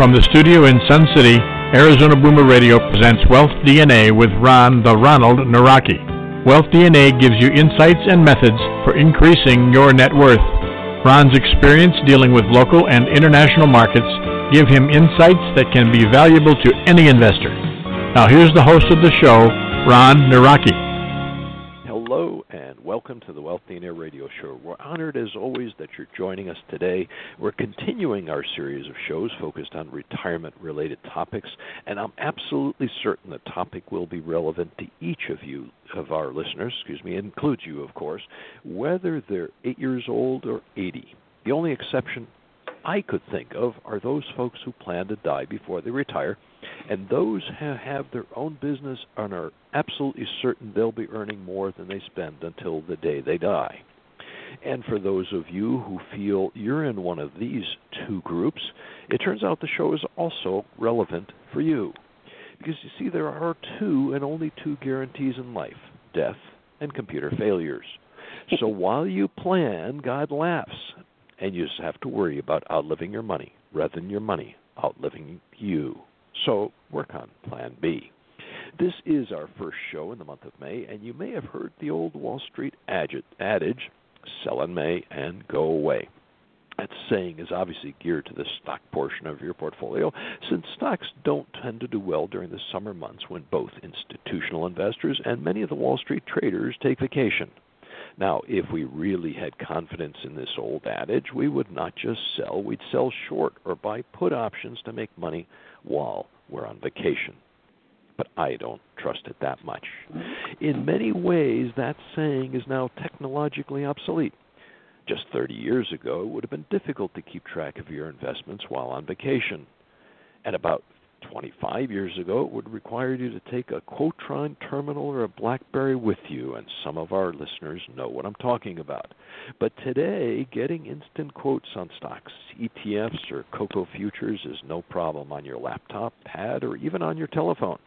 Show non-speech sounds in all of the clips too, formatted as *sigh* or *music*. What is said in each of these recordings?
From the studio in Sun City, Arizona Boomer Radio presents Wealth DNA with Ron the Ronald Nawrocki. Wealth DNA gives you insights and methods for increasing your net worth. Ron's experience dealing with local and international markets give him insights that can be valuable to any investor. Now here's the host of the show, Ron Nawrocki. Welcome to the Wealth DNA Radio Show. We're honored as always that you're joining us today. We're continuing our series of shows focused on retirement related topics, and I'm absolutely certain the topic will be relevant to each of you, of our listeners, excuse me, includes you, of course, whether they're eight years old or 80. The only exception I could think of are those folks who plan to die before they retire, and those who have their own business and are absolutely certain they'll be earning more than they spend until the day they die. And for those of you who feel you're in one of these two groups, it turns out the show is also relevant for you. Because you see, there are two and only two guarantees in life death and computer failures. So *laughs* while you plan, God laughs and you just have to worry about outliving your money rather than your money outliving you. So work on Plan B. This is our first show in the month of May, and you may have heard the old Wall Street adage sell in May and go away. That saying is obviously geared to the stock portion of your portfolio, since stocks don't tend to do well during the summer months when both institutional investors and many of the Wall Street traders take vacation. Now, if we really had confidence in this old adage, we would not just sell, we'd sell short or buy put options to make money while we're on vacation. But I don't trust it that much. In many ways, that saying is now technologically obsolete. Just 30 years ago, it would have been difficult to keep track of your investments while on vacation. And about 25 years ago, it would require you to take a Quotron terminal or a Blackberry with you, and some of our listeners know what I'm talking about. But today, getting instant quotes on stocks, ETFs, or Cocoa futures is no problem on your laptop, pad, or even on your telephone.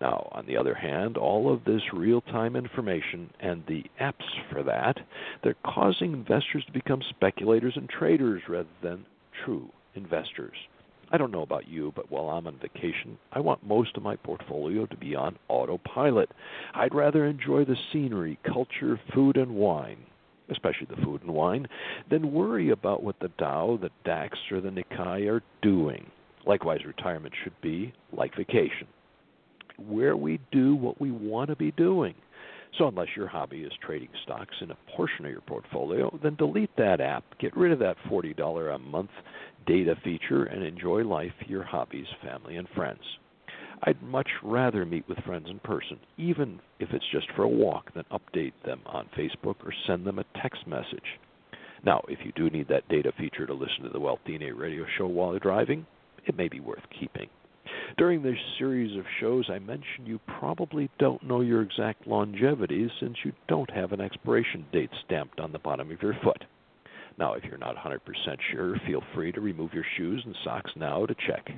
Now, on the other hand, all of this real time information and the apps for that, they're causing investors to become speculators and traders rather than true investors. I don't know about you, but while I'm on vacation, I want most of my portfolio to be on autopilot. I'd rather enjoy the scenery, culture, food, and wine, especially the food and wine, than worry about what the Dow, the DAX, or the Nikkei are doing. Likewise, retirement should be like vacation, where we do what we want to be doing. So, unless your hobby is trading stocks in a portion of your portfolio, then delete that app, get rid of that $40 a month data feature, and enjoy life, your hobbies, family, and friends. I'd much rather meet with friends in person, even if it's just for a walk, than update them on Facebook or send them a text message. Now, if you do need that data feature to listen to the Wealth DNA radio show while you're driving, it may be worth keeping. During this series of shows, I mentioned you probably don't know your exact longevity since you don't have an expiration date stamped on the bottom of your foot. Now, if you're not 100% sure, feel free to remove your shoes and socks now to check.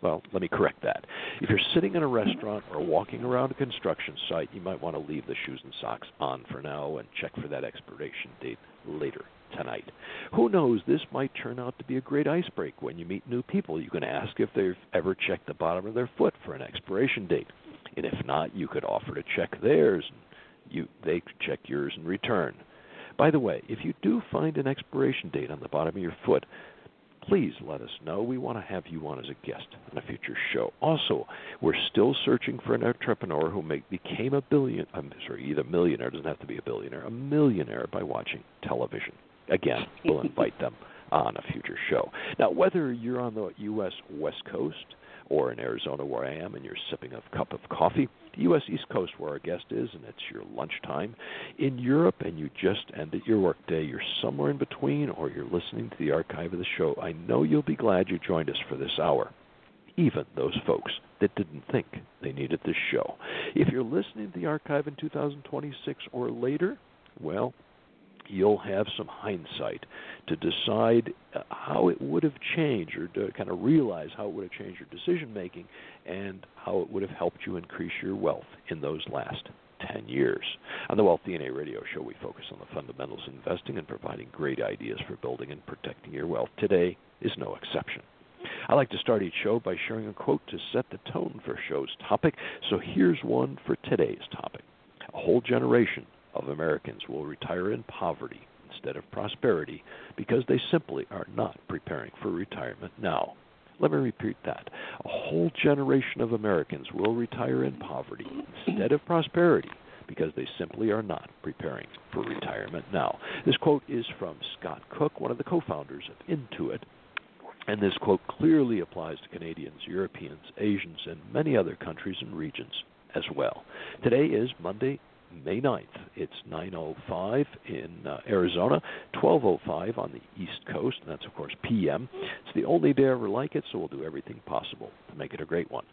Well, let me correct that. If you're sitting in a restaurant or walking around a construction site, you might want to leave the shoes and socks on for now and check for that expiration date later tonight. Who knows, this might turn out to be a great icebreaker when you meet new people. You can ask if they've ever checked the bottom of their foot for an expiration date. And if not, you could offer to check theirs and you they could check yours in return. By the way, if you do find an expiration date on the bottom of your foot, please let us know. We want to have you on as a guest on a future show. Also, we're still searching for an entrepreneur who make, became a billion. I'm sorry, either millionaire doesn't have to be a billionaire, a millionaire by watching television. Again, we'll invite them on a future show. Now, whether you're on the U.S. West Coast or in Arizona where I am and you're sipping a cup of coffee, the U.S. East Coast where our guest is and it's your lunchtime, in Europe and you just ended your workday, you're somewhere in between or you're listening to the archive of the show, I know you'll be glad you joined us for this hour. Even those folks that didn't think they needed this show. If you're listening to the archive in 2026 or later, well, you'll have some hindsight to decide uh, how it would have changed or to kind of realize how it would have changed your decision making and how it would have helped you increase your wealth in those last 10 years. On the Wealth DNA radio show, we focus on the fundamentals of investing and providing great ideas for building and protecting your wealth. Today is no exception. I like to start each show by sharing a quote to set the tone for show's topic. So here's one for today's topic. A whole generation of Americans will retire in poverty instead of prosperity because they simply are not preparing for retirement now. Let me repeat that. A whole generation of Americans will retire in poverty instead of prosperity because they simply are not preparing for retirement now. This quote is from Scott Cook, one of the co founders of Intuit. And this quote clearly applies to Canadians, Europeans, Asians, and many other countries and regions as well. Today is Monday, May 9th. It's 9:05 in uh, Arizona, 12:05 on the East Coast, and that's of course PM. It's the only day ever like it, so we'll do everything possible to make it a great one.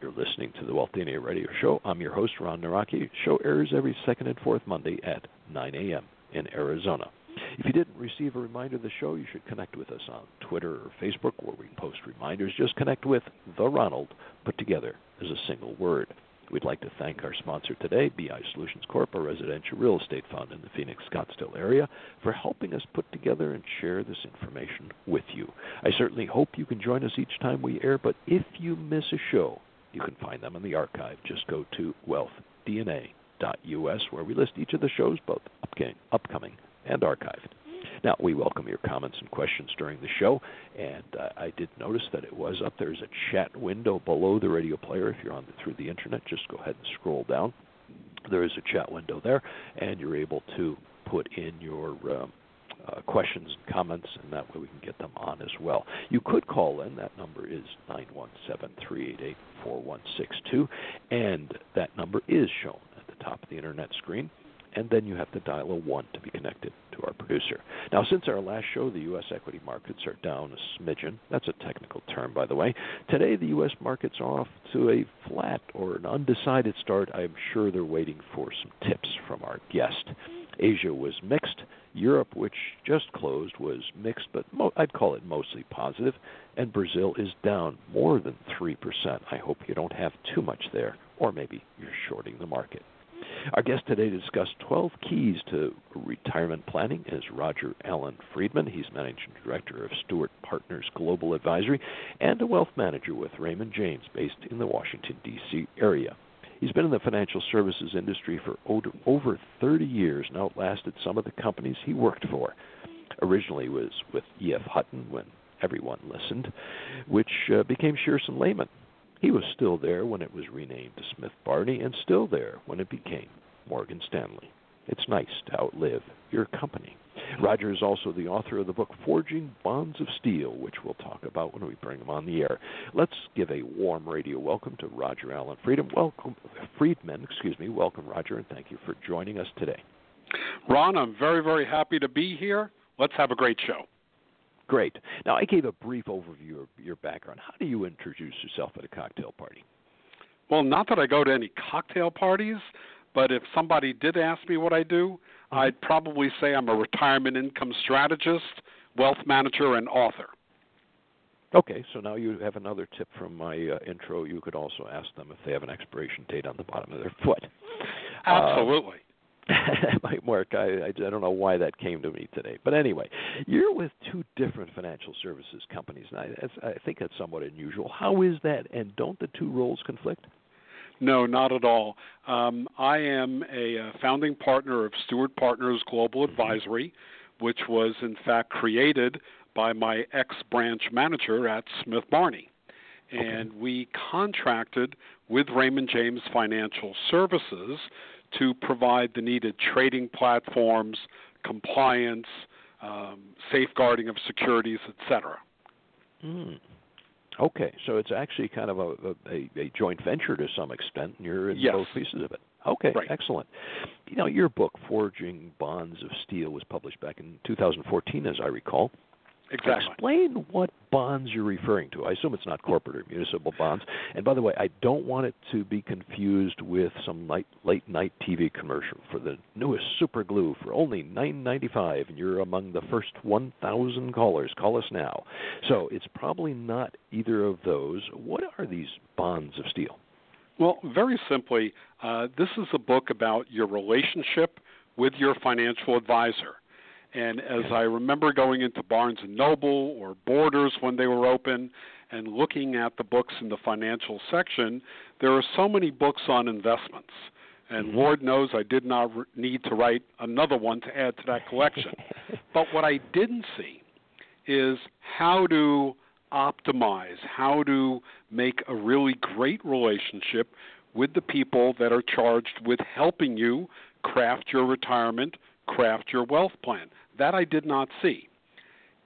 You're listening to the Wealth DNA Radio Show. I'm your host Ron Nawrocki. Show airs every second and fourth Monday at 9 a.m. in Arizona. If you didn't receive a reminder of the show, you should connect with us on Twitter or Facebook, where we post reminders. Just connect with the Ronald, put together as a single word. We'd like to thank our sponsor today, BI Solutions Corp., a residential real estate fund in the Phoenix Scottsdale area, for helping us put together and share this information with you. I certainly hope you can join us each time we air, but if you miss a show, you can find them in the archive. Just go to wealthdna.us, where we list each of the shows, both upcoming and archived. Now, we welcome your comments and questions during the show, and uh, I did notice that it was up. There's a chat window below the radio player. If you're on the, through the internet, just go ahead and scroll down. There is a chat window there, and you're able to put in your um, uh, questions and comments, and that way we can get them on as well. You could call in. That number is 917-388-4162, and that number is shown at the top of the internet screen and then you have to dial a 1 to be connected to our producer. Now, since our last show, the U.S. equity markets are down a smidgen. That's a technical term, by the way. Today, the U.S. markets are off to a flat or an undecided start. I'm sure they're waiting for some tips from our guest. Asia was mixed. Europe, which just closed, was mixed, but mo- I'd call it mostly positive. And Brazil is down more than 3%. I hope you don't have too much there, or maybe you're shorting the market. Our guest today to discuss 12 keys to retirement planning is Rodger Alan Friedman. He's Managing Director of Steward Partners Global Advisory and a wealth manager with Raymond James based in the Washington, D.C. area. He's been in the financial services industry for over 30 years and outlasted some of the companies he worked for. Originally was with E.F. Hutton when everyone listened, which uh, became Shearson Lehman he was still there when it was renamed to Smith Barney and still there when it became Morgan Stanley. It's nice to outlive your company. Rodger is also the author of the book Forging Bonds of Steel, which we'll talk about when we bring him on the air. Let's give a warm radio welcome to Rodger Alan Friedman. Welcome, Friedman, excuse me. Welcome, Rodger, and thank you for joining us today. Ron, I'm very, very happy to be here. Let's have a great show. Great. Now, I gave a brief overview of your background. How do you introduce yourself at a cocktail party? Well, not that I go to any cocktail parties, but if somebody did ask me what I do, mm-hmm. I'd probably say I'm a retirement income strategist, wealth manager, and author. Okay, so now you have another tip from my uh, intro. You could also ask them if they have an expiration date on the bottom of their foot. Absolutely. Uh, that might work. I, I I don't know why that came to me today, but anyway, you're with two different financial services companies, and I, I think that's somewhat unusual. How is that? And don't the two roles conflict? No, not at all. Um, I am a uh, founding partner of Steward Partners Global mm-hmm. Advisory, which was in fact created by my ex branch manager at Smith Barney. And we contracted with Raymond James Financial Services to provide the needed trading platforms, compliance, um, safeguarding of securities, etc. Mm. Okay, so it's actually kind of a, a, a joint venture to some extent, and you're in yes. both pieces of it. Okay, right. excellent. You know, your book, Forging Bonds of Steel, was published back in 2014, as I recall. Exactly. Explain what bonds you're referring to. I assume it's not corporate or municipal bonds. And by the way, I don't want it to be confused with some late night TV commercial for the newest super glue for only $9.95, and you're among the first 1,000 callers. Call us now. So it's probably not either of those. What are these bonds of steel? Well, very simply, uh, this is a book about your relationship with your financial advisor. And as I remember going into Barnes and Noble or Borders when they were open and looking at the books in the financial section, there are so many books on investments. And mm-hmm. Lord knows I did not re- need to write another one to add to that collection. *laughs* but what I didn't see is how to optimize, how to make a really great relationship with the people that are charged with helping you craft your retirement, craft your wealth plan. That I did not see.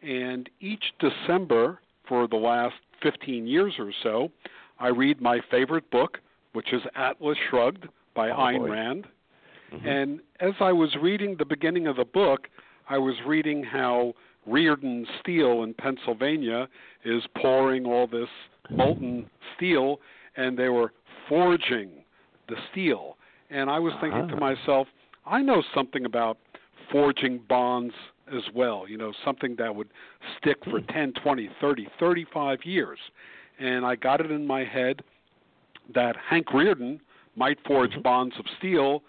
And each December for the last 15 years or so, I read my favorite book, which is Atlas Shrugged by oh, Ayn boy. Rand. Mm-hmm. And as I was reading the beginning of the book, I was reading how Rearden Steel in Pennsylvania is pouring all this molten steel, and they were forging the steel. And I was thinking uh-huh. to myself, I know something about forging bonds as well, you know, something that would stick for Hmm. 10, 20, 30, 35 years. And I got it in my head that Hank Rearden might forge Mm-hmm. bonds of steel,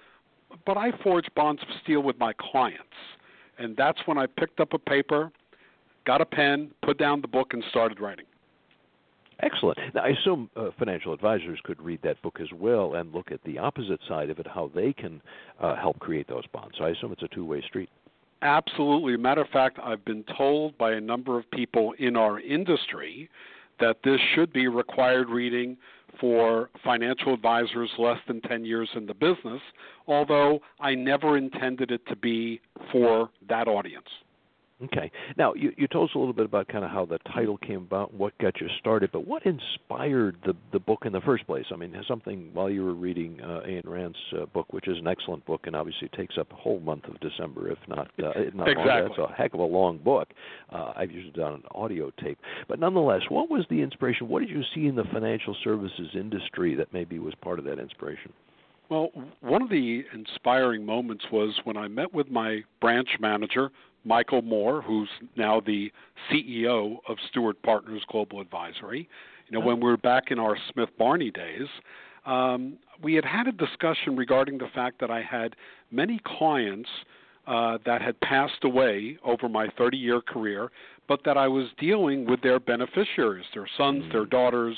but I forge bonds of steel with my clients. And that's when I picked up a paper, got a pen, put down the book, and started writing. Excellent. Now, I assume uh, financial advisors could read that book as well and look at the opposite side of it, how they can uh, help create those bonds. So I assume it's a two-way street. Absolutely. Matter of fact, I've been told by a number of people in our industry that this should be required reading for financial advisors less than 10 years in the business, although I never intended it to be for that audience. Okay. Now, you, you told us a little bit about kind of how the title came about, what got you started, but what inspired the the book in the first place? I mean, something while you were reading uh, Ayn Rand's uh, book, which is an excellent book, and obviously takes up a whole month of December, if not uh, not exactly. longer. That's a heck of a long book. Uh, I've usually done an audio tape, but nonetheless, what was the inspiration? What did you see in the financial services industry that maybe was part of that inspiration? Well, one of the inspiring moments was when I met with my branch manager, Michael Moore, who's now the CEO of Steward Partners Global Advisory. You know, when we were back in our Smith Barney days, um, we had had a discussion regarding the fact that I had many clients uh, that had passed away over my 30 year career, but that I was dealing with their beneficiaries, their sons, their daughters,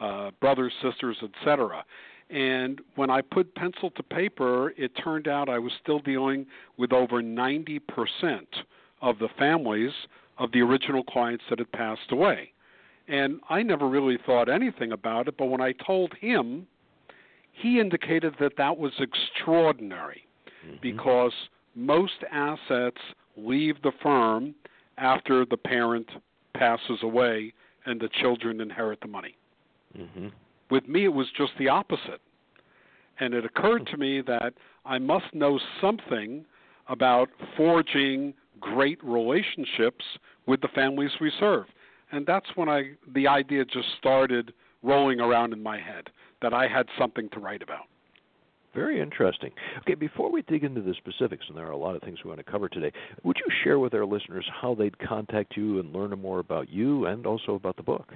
uh, brothers, sisters, etc. And when I put pencil to paper, it turned out I was still dealing with over 90% of the families of the original clients that had passed away. And I never really thought anything about it, but when I told him, he indicated that that was extraordinary Mm-hmm. because most assets leave the firm after the parent passes away and the children inherit the money. Mm-hmm. With me, it was just the opposite. And it occurred to me that I must know something about forging great relationships with the families we serve. And that's when I the idea just started rolling around in my head that I had something to write about. Very interesting. Okay, before we dig into the specifics, and there are a lot of things we want to cover today, would you share with our listeners how they'd contact you and learn more about you and also about the book?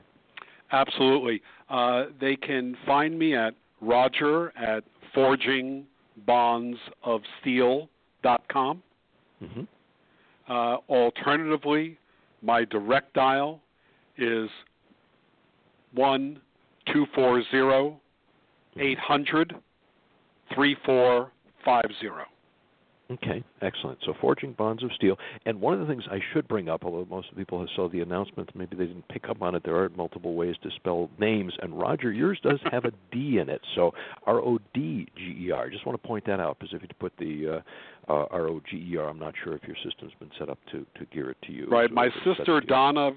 Absolutely. Uh, they can find me at roger at forgingbondsofsteel.com. Mm-hmm. Uh, alternatively, my direct dial is 1 240 mm-hmm. 800 3450. Okay, excellent. So forging bonds of steel, and one of the things I should bring up, although most people have saw the announcement, maybe they didn't pick up on it. There are multiple ways to spell names, and Rodger, yours does have a D in it, so R O D G E R. Just want to point that out because if you put the uh, uh, R O G E R, I'm not sure if your system's been set up to to gear it to you. Right. So My if it's set sister Donna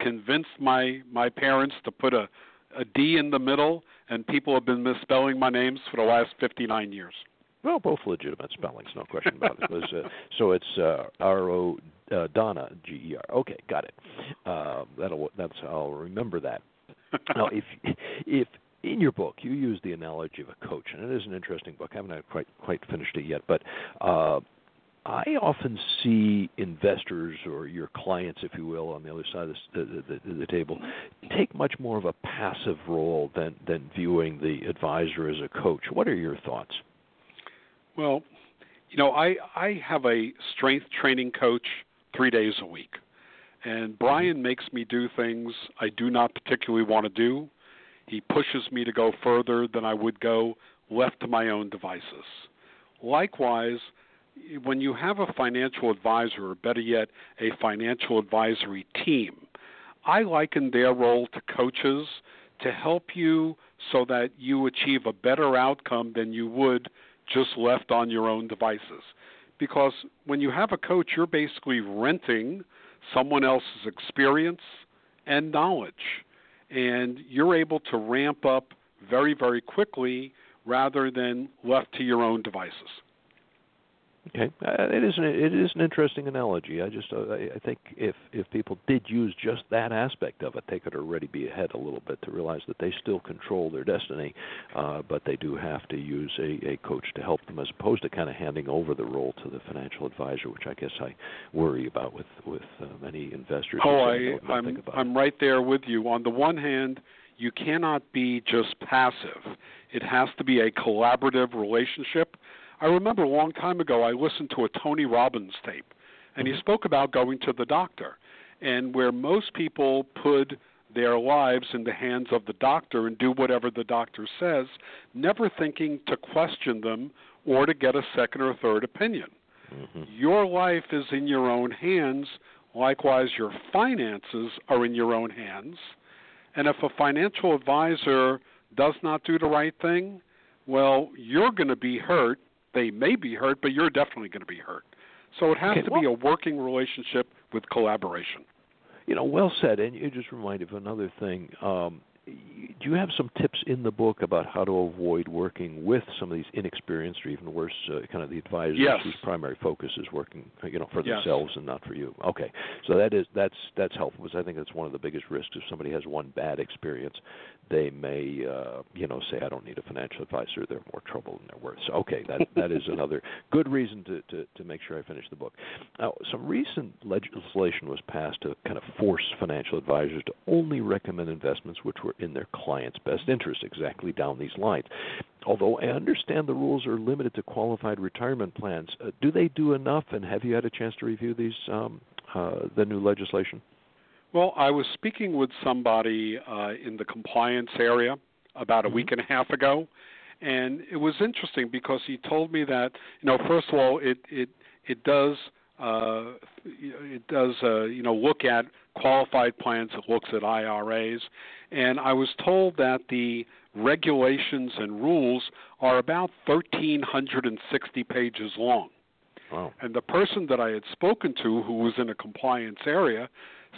convinced my my parents to put a a D in the middle, and people have been misspelling my names for the last 59 years. Well, both legitimate spellings, no question about it. it was, uh, so it's uh, R O uh, Donna G E R. Okay, got it. Uh, that'll that's I'll remember that. now, if if in your book you use the analogy of a coach, and it is an interesting book. I haven't quite quite finished it yet, but uh, I often see investors or your clients, if you will, on the other side of the, the, the, the table, take much more of a passive role than than viewing the advisor as a coach. What are your thoughts? Well, you know, I I have a strength training coach 3 days a week. And mm-hmm. Brian makes me do things I do not particularly want to do. He pushes me to go further than I would go left to my own devices. Likewise, when you have a financial advisor, or better yet, a financial advisory team, I liken their role to coaches to help you so that you achieve a better outcome than you would just left on your own devices. Because when you have a coach, you're basically renting someone else's experience and knowledge. And you're able to ramp up very, very quickly rather than left to your own devices. Okay, uh, it is an it is an interesting analogy. I just uh, I I think if if people did use just that aspect of it, they could already be ahead a little bit to realize that they still control their destiny, uh, but they do have to use a, a coach to help them, as opposed to kind of handing over the role to the financial advisor, which I guess I worry about with with uh, many investors. Oh, I, I'm I'm right there with you. On the one hand, you cannot be just passive. It has to be a collaborative relationship. I remember a long time ago I listened to a Tony Robbins tape, and he mm-hmm. spoke about going to the doctor, and where most people put their lives in the hands of the doctor and do whatever the doctor says, never thinking to question them or to get a second or third opinion. Mm-hmm. Your life is in your own hands. Likewise, your finances are in your own hands. And if a financial advisor does not do the right thing, well, you're going to be hurt. They may be hurt, but you're definitely going to be hurt. So it has Okay, to be a working relationship with collaboration. You know, well said. And you just reminded of another thing. Um, do you have some tips in the book about how to avoid working with some of these inexperienced, or even worse, uh, kind of the advisors Yes. whose primary focus is working, you know, for Yes. themselves and not for you? Okay, so that is that's that's helpful because I think that's one of the biggest risks. If somebody has one bad experience, they may, uh, you know, say, "I don't need a financial advisor. They're more trouble than they're worth." So, okay, that *laughs* that is another good reason to, to to make sure I finish the book. Now, some recent legislation was passed to kind of force financial advisors to only recommend investments which were in their client's best interest, exactly down these lines. Although I understand the rules are limited to qualified retirement plans, uh, do they do enough? And have you had a chance to review these um, uh, the new legislation? Well, I was speaking with somebody uh, in the compliance area about a week and a half ago, and it was interesting because he told me that you know first of all it it it does uh, it does uh, you know look at qualified plans, it looks at IRAs, and I was told that the regulations and rules are about 1,360 pages long. Wow. And the person that I had spoken to, who was in a compliance area,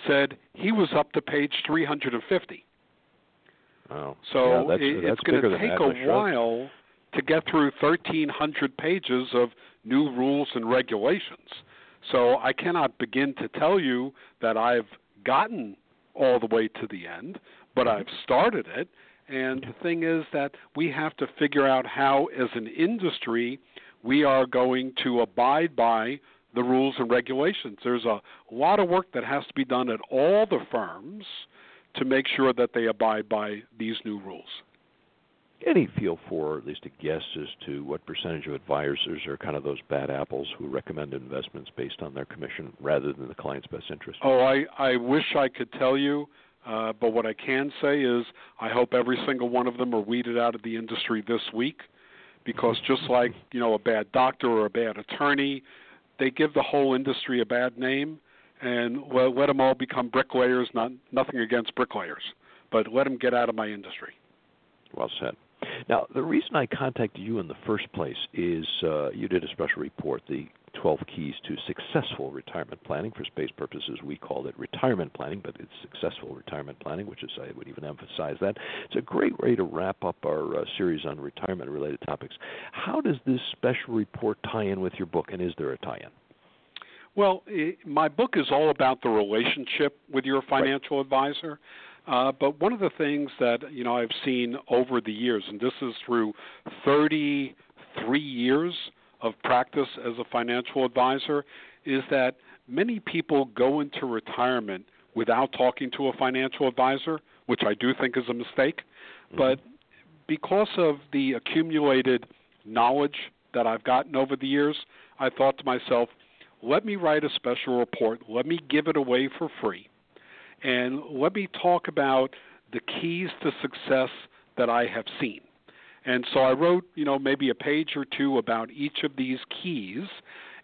said he was up to page 350. Wow. So yeah, that's, it, that's it's going to take a while to get through 1,300 pages of new rules and regulations. So I cannot begin to tell you that I've gotten all the way to the end, but Mm-hmm. I've started it. And the thing is that we have to figure out how, as an industry, we are going to abide by the rules and regulations. There's a lot of work that has to be done at all the firms to make sure that they abide by these new rules. Any feel for, or at least a guess as to what percentage of advisors are kind of those bad apples who recommend investments based on their commission rather than the client's best interest? Oh, I, I wish I could tell you, uh, but what I can say is I hope every single one of them are weeded out of the industry this week because *laughs* just like you know a bad doctor or a bad attorney, they give the whole industry a bad name, and well, let them all become bricklayers. Not nothing against bricklayers, but let them get out of my industry. Well said. Now, the reason I contacted you in the first place is uh, you did a special report, the 12 keys to successful retirement planning. For space purposes, we called it retirement planning, but it's successful retirement planning, which is, I would even emphasize that. It's a great way to wrap up our uh, series on retirement related topics. How does this special report tie in with your book, and is there a tie in? Well, it, my book is all about the relationship with your financial right. advisor. Uh, but one of the things that you know I've seen over the years, and this is through 33 years of practice as a financial advisor is that many people go into retirement without talking to a financial advisor, which I do think is a mistake. Mm-hmm. But because of the accumulated knowledge that I've gotten over the years, I thought to myself, let me write a special report, let me give it away for free, and let me talk about the keys to success that I have seen. And so I wrote, you know, maybe a page or two about each of these keys.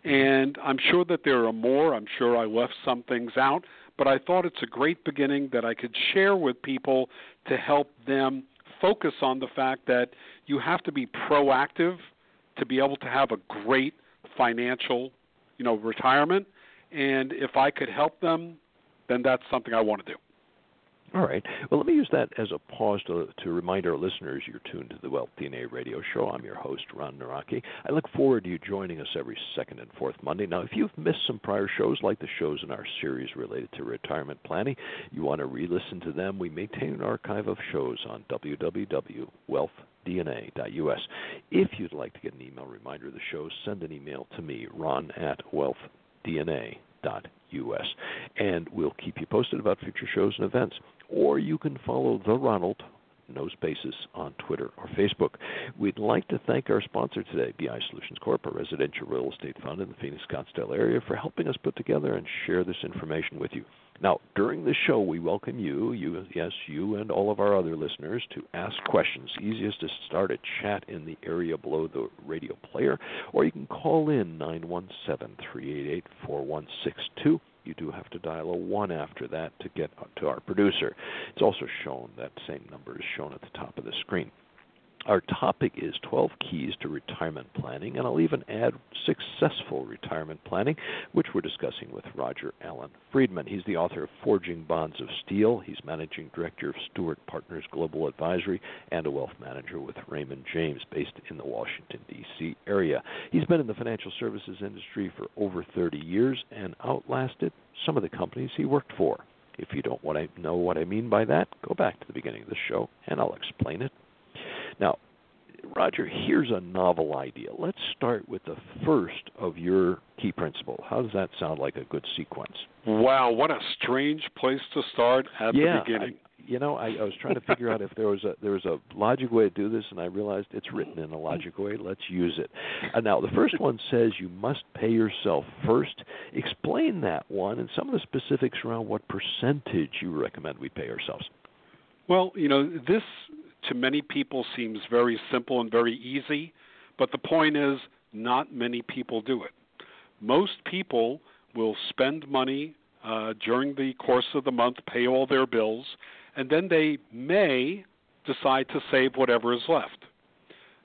And I'm sure that there are more. I'm sure I left some things out. But I thought it's a great beginning that I could share with people to help them focus on the fact that you have to be proactive to be able to have a great financial, you know, retirement. And if I could help them, then that's something I want to do. All right. Well, let me use that as a pause to, to remind our listeners you're tuned to the Wealth DNA radio show. I'm your host, Ron Nawrocki. I look forward to you joining us every second and fourth Monday. Now, if you've missed some prior shows, like the shows in our series related to retirement planning, you want to re listen to them, we maintain an archive of shows on www.wealthdna.us. If you'd like to get an email reminder of the show, send an email to me, ron at wealthdna.us. And we'll keep you posted about future shows and events or you can follow The Ronald, no spaces, on Twitter or Facebook. We'd like to thank our sponsor today, BI Solutions Corp., a residential real estate fund in the Phoenix Scottsdale area, for helping us put together and share this information with you. Now, during the show, we welcome you, you, yes, you, and all of our other listeners to ask questions. Easiest to start a chat in the area below the radio player, or you can call in 917 388 4162 you do have to dial a 1 after that to get to our producer. It's also shown, that same number is shown at the top of the screen. Our topic is 12 keys to retirement planning, and I'll even add successful retirement planning, which we're discussing with Rodger Alan Friedman. He's the author of Forging Bonds of Steel. He's managing director of Steward Partners Global Advisory and a wealth manager with Raymond James, based in the Washington, D.C. area. He's been in the financial services industry for over 30 years and outlasted some of the companies he worked for. If you don't want to know what I mean by that, go back to the beginning of the show and I'll explain it now, Rodger, here's a novel idea. Let's start with the first of your key principles. How does that sound like a good sequence? Wow, what a strange place to start at yeah, the beginning. I, you know, I, I was trying to figure out if there was a there was a logical way to do this, and I realized it's written in a logical way. Let's use it. Uh, now, the first one says you must pay yourself first. Explain that one and some of the specifics around what percentage you recommend we pay ourselves. Well, you know, this to many people seems very simple and very easy, but the point is, not many people do it. Most people will spend money uh, during the course of the month, pay all their bills, and then they may decide to save whatever is left.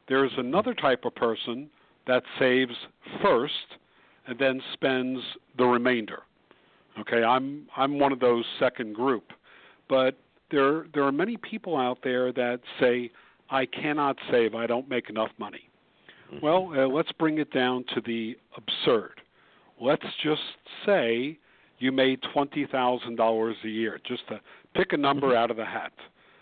There's another type of person that saves first and then spends the remainder. Okay, I'm I'm one of those second group. But there there are many people out there that say I cannot save, I don't make enough money. Mm-hmm. Well, uh, let's bring it down to the absurd. Let's just say you made twenty thousand dollars a year, just to pick a number mm-hmm. out of the hat.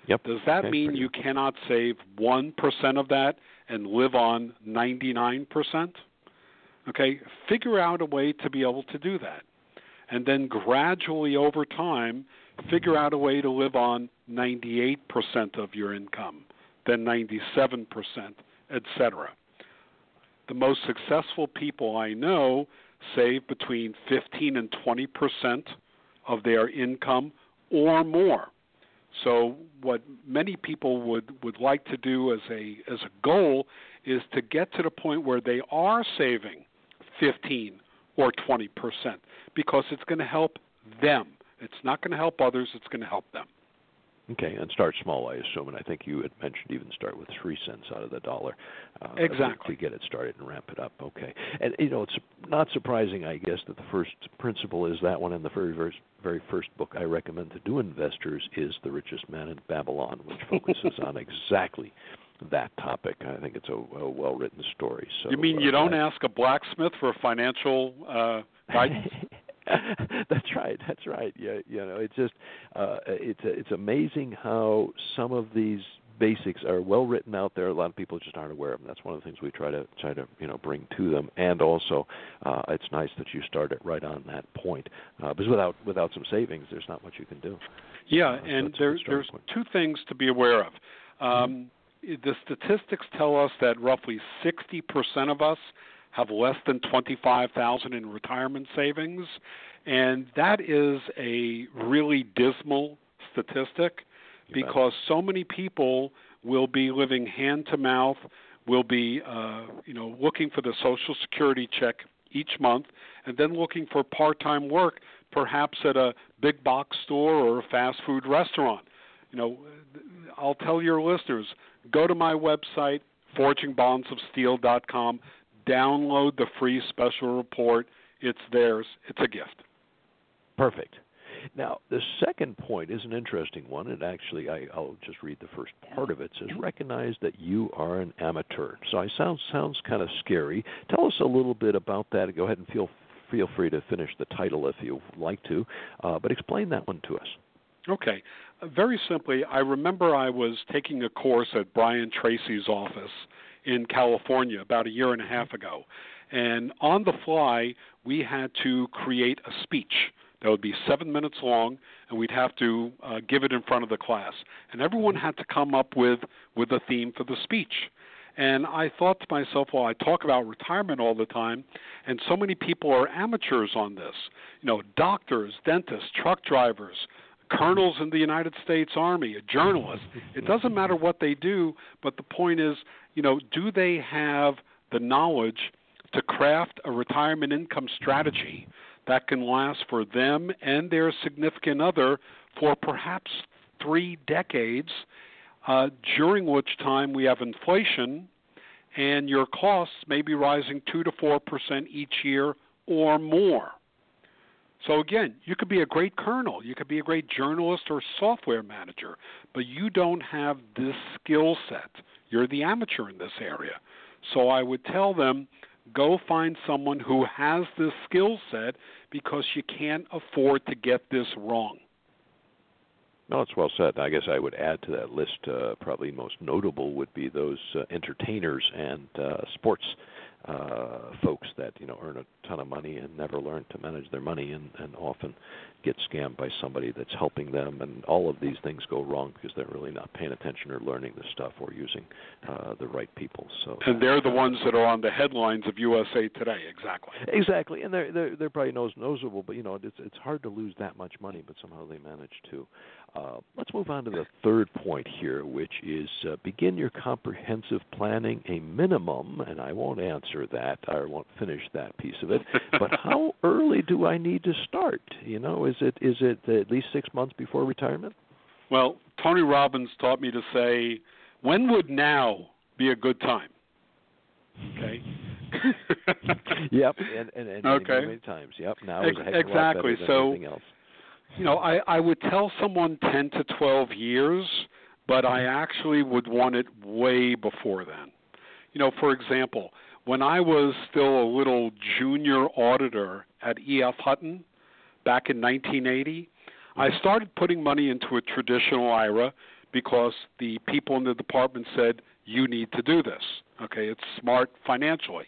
Yep. Does that okay, mean you cannot save one percent of that and live on ninety nine percent? Okay, figure out a way to be able to do that. And then gradually over time, figure out a way to live on 98% of your income, then 97%, etc. The most successful people I know save between 15 and 20% of their income or more. So what many people would would like to do as a as a goal is to get to the point where they are saving 15 or 20 percent because it's going to help them. It's not going to help others. It's going to help them. Okay, and start small, I assume, and I think you had mentioned even start with three cents out of the dollar. Uh, exactly. To get it started and ramp it up. Okay, and you know it's not surprising, I guess, that the first principle is that one, and the very very very first book I recommend to do investors is The Richest Man in Babylon, which focuses *laughs* on exactly that topic. I think it's a, a well written story. So you mean you uh, don't I, ask a blacksmith for a financial uh, guidance? *laughs* *laughs* that's right. That's right. Yeah, you know, it's just uh, it's it's amazing how some of these basics are well written out there. A lot of people just aren't aware of them. That's one of the things we try to try to you know bring to them. And also, uh, it's nice that you start it right on that point uh, because without without some savings, there's not much you can do. Yeah, uh, and there, there's point. two things to be aware of. Um, mm-hmm. The statistics tell us that roughly 60% of us have less than 25,000 in retirement savings, and that is a really dismal statistic because so many people will be living hand to mouth, will be uh, you know looking for the social security check each month, and then looking for part-time work, perhaps at a big box store or a fast food restaurant. You know, I'll tell your listeners, go to my website forgingbondsofsteel.com download the free special report. It's theirs. It's a gift. Perfect. Now, the second point is an interesting one. and actually, I, will just read the first part of it. It says, recognize that you are an amateur. So I sound sounds kind of scary. Tell us a little bit about that. Go ahead and feel feel free to finish the title if you like to, uh, but explain that one to us. Okay. Uh, very simply, I remember I was taking a course at Brian Tracy's office in California about a year and a half ago. And on the fly, we had to create a speech that would be seven minutes long, and we'd have to uh, give it in front of the class. And everyone had to come up with with a theme for the speech. And I thought to myself, well, I talk about retirement all the time, and so many people are amateurs on this. You know, doctors, dentists, truck drivers, colonels in the United States Army, a journalist. It doesn't matter what they do, but the point is, you know, do they have the knowledge to craft a retirement income strategy that can last for them and their significant other for perhaps three decades, uh, during which time we have inflation and your costs may be rising 2 to 4% each year or more. So again, you could be a great colonel, you could be a great journalist or software manager, but you don't have this skill set. You're the amateur in this area. So I would tell them go find someone who has this skill set because you can't afford to get this wrong. No, it's well said. I guess I would add to that list. Uh, probably most notable would be those uh, entertainers and uh, sports uh, folks that you know earn a ton of money and never learn to manage their money, and, and often get scammed by somebody that's helping them. And all of these things go wrong because they're really not paying attention or learning the stuff or using uh, the right people. So and they're the ones that are on the headlines of USA Today. Exactly. Exactly, and they're they're, they're probably nose noticeable, but you know it's it's hard to lose that much money, but somehow they manage to. Uh, let's move on to the third point here, which is uh, begin your comprehensive planning a minimum, and I won't answer that, I won't finish that piece of it. but *laughs* how early do I need to start? You know, is it is it at least six months before retirement? Well, Tony Robbins taught me to say, when would now be a good time? Okay. *laughs* yep, *laughs* and, and, and okay. many, many times. Yep, now is a heck exactly. A lot better than so, anything else you know, I, I would tell someone 10 to 12 years, but I actually would want it way before then. You know, for example, when I was still a little junior auditor at EF Hutton back in 1980, I mm-hmm. started putting money into a traditional IRA because the people in the department said, you need to do this. Okay, it's smart financially.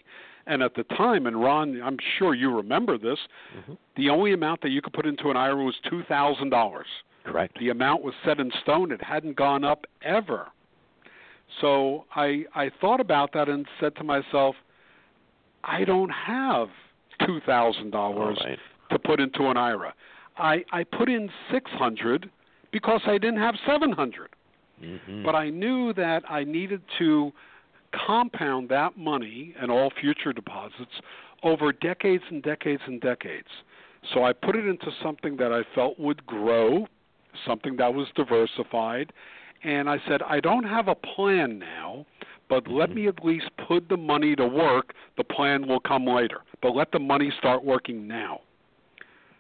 And at the time, and Ron, I'm sure you remember this, mm-hmm. the only amount that you could put into an IRA was two thousand dollars. Correct. The amount was set in stone; it hadn't gone up ever. So I I thought about that and said to myself, I don't have two thousand dollars to put into an IRA. I I put in six hundred because I didn't have 700. Mm-hmm. But I knew that I needed to compound that money and all future deposits over decades and decades and decades. So I put it into something that I felt would grow, something that was diversified, and I said, I don't have a plan now, but let Mm-hmm. me at least put the money to work. The plan will come later, but let the money start working now.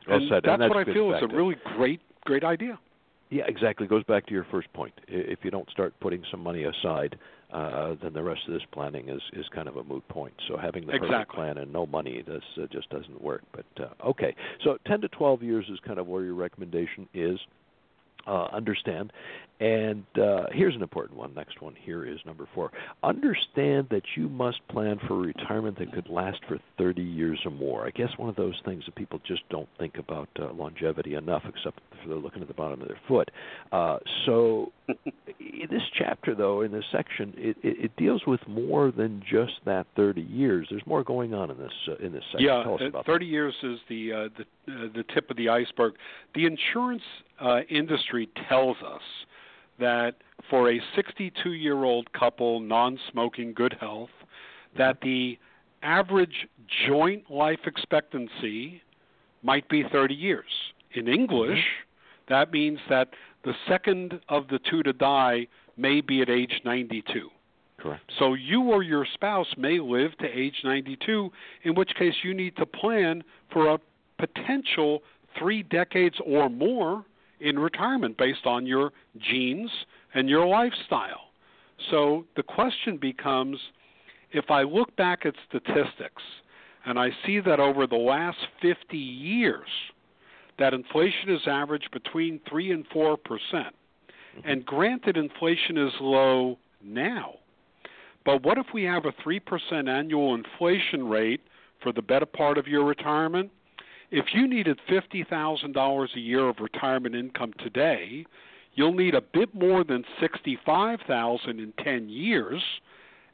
Well and said, that's, and that's what I feel is a really great, great idea. Yeah, exactly. Goes back to your first point. If you don't start putting some money aside, uh, then the rest of this planning is is kind of a moot point. So having the perfect plan and no money, this uh, just doesn't work. But uh, okay, so 10 to 12 years is kind of where your recommendation is. Uh, understand. And uh, here's an important one. Next one here is number four. Understand that you must plan for retirement that could last for 30 years or more. I guess one of those things that people just don't think about uh, longevity enough, except they're looking at the bottom of their foot. Uh, so, in *laughs* this chapter, though, in this section, it, it, it deals with more than just that 30 years. There's more going on in this uh, in this section. Yeah, Tell us uh, about 30 years is the uh, the uh, the tip of the iceberg. The insurance uh, industry tells us that for a 62-year-old couple, non-smoking, good health, that the average joint life expectancy might be 30 years. In English, that means that the second of the two to die may be at age 92. Correct. So you or your spouse may live to age 92, in which case you need to plan for a potential three decades or more in retirement based on your genes and your lifestyle. So the question becomes if I look back at statistics and I see that over the last 50 years, that inflation is averaged between 3 and 4 percent. Mm-hmm. And granted, inflation is low now. But what if we have a 3% annual inflation rate for the better part of your retirement? If you needed $50,000 a year of retirement income today, you'll need a bit more than 65,000 in 10 years,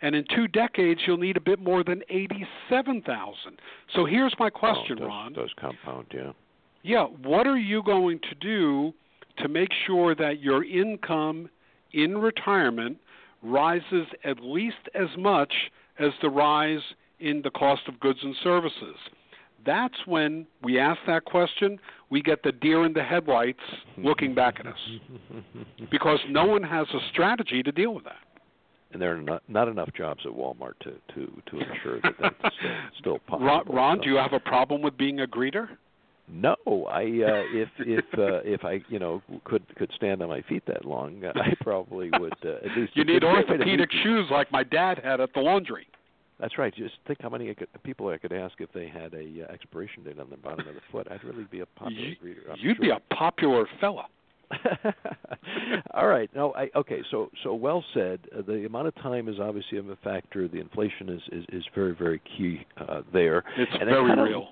and in 2 decades you'll need a bit more than 87,000. So here's my oh, question, oh, does, Ron. Does compound, yeah. Yeah, what are you going to do to make sure that your income in retirement rises at least as much as the rise in the cost of goods and services? That's when we ask that question, we get the deer in the headlights looking back at us *laughs* because no one has a strategy to deal with that. and there are not not enough jobs at Walmart to to to ensure that that's *laughs* still, still possible. Ron, Ron So- do you have a problem with being a greeter? No, I uh, if if uh, if I you know could could stand on my feet that long, uh, *laughs* I probably would uh, at least. You need great way to orthopedic shoes like my dad had at the laundry. That's right. Just think how many I could, people I could ask if they had a uh, expiration date on the bottom of the foot. I'd really be a popular You- greeter. I'm You'd be a popular fella. *laughs* All right. No, I okay. So so well said. Uh, the amount of time is obviously a factor. The inflation is is, is very very key uh, there. It's And very kind of- real.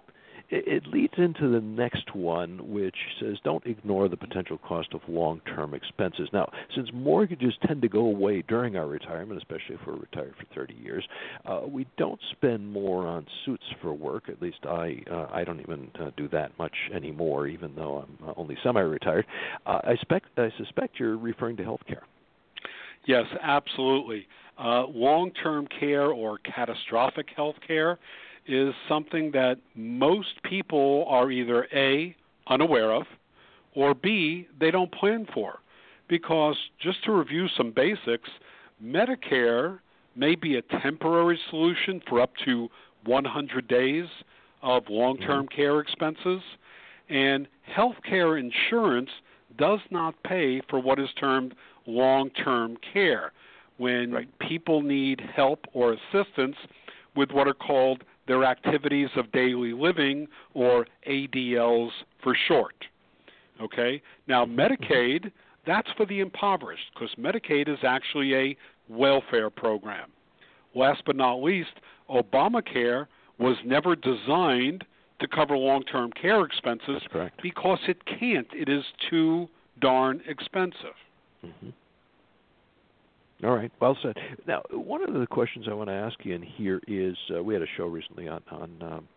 It, leads into the next one, which says don't ignore the potential cost of long-term expenses. Now, since mortgages tend to go away during our retirement, especially if we're retired for 30 years, uh, we don't spend more on suits for work. At least I uh, I don't even uh, do that much anymore, even though I'm uh, only semi-retired. Uh, I suspect I suspect you're referring to health care. Yes, absolutely. Uh, Long term care or catastrophic health care is something that most people are either A, unaware of, or B, they don't plan for. Because, just to review some basics, Medicare may be a temporary solution for up to 100 days of long term mm-hmm. care expenses, and health care insurance does not pay for what is termed long term care when Right. people need help or assistance with what are called their activities of daily living or ADLs for short. Okay? Now, Medicaid, that's for the impoverished because Medicaid is actually a welfare program. Last but not least, Obamacare was never designed to cover long term care expenses because it can't. It is too darn expensive. hmm All right, well said. Now, one of the questions I want to ask you in here is uh, we had a show recently on on um,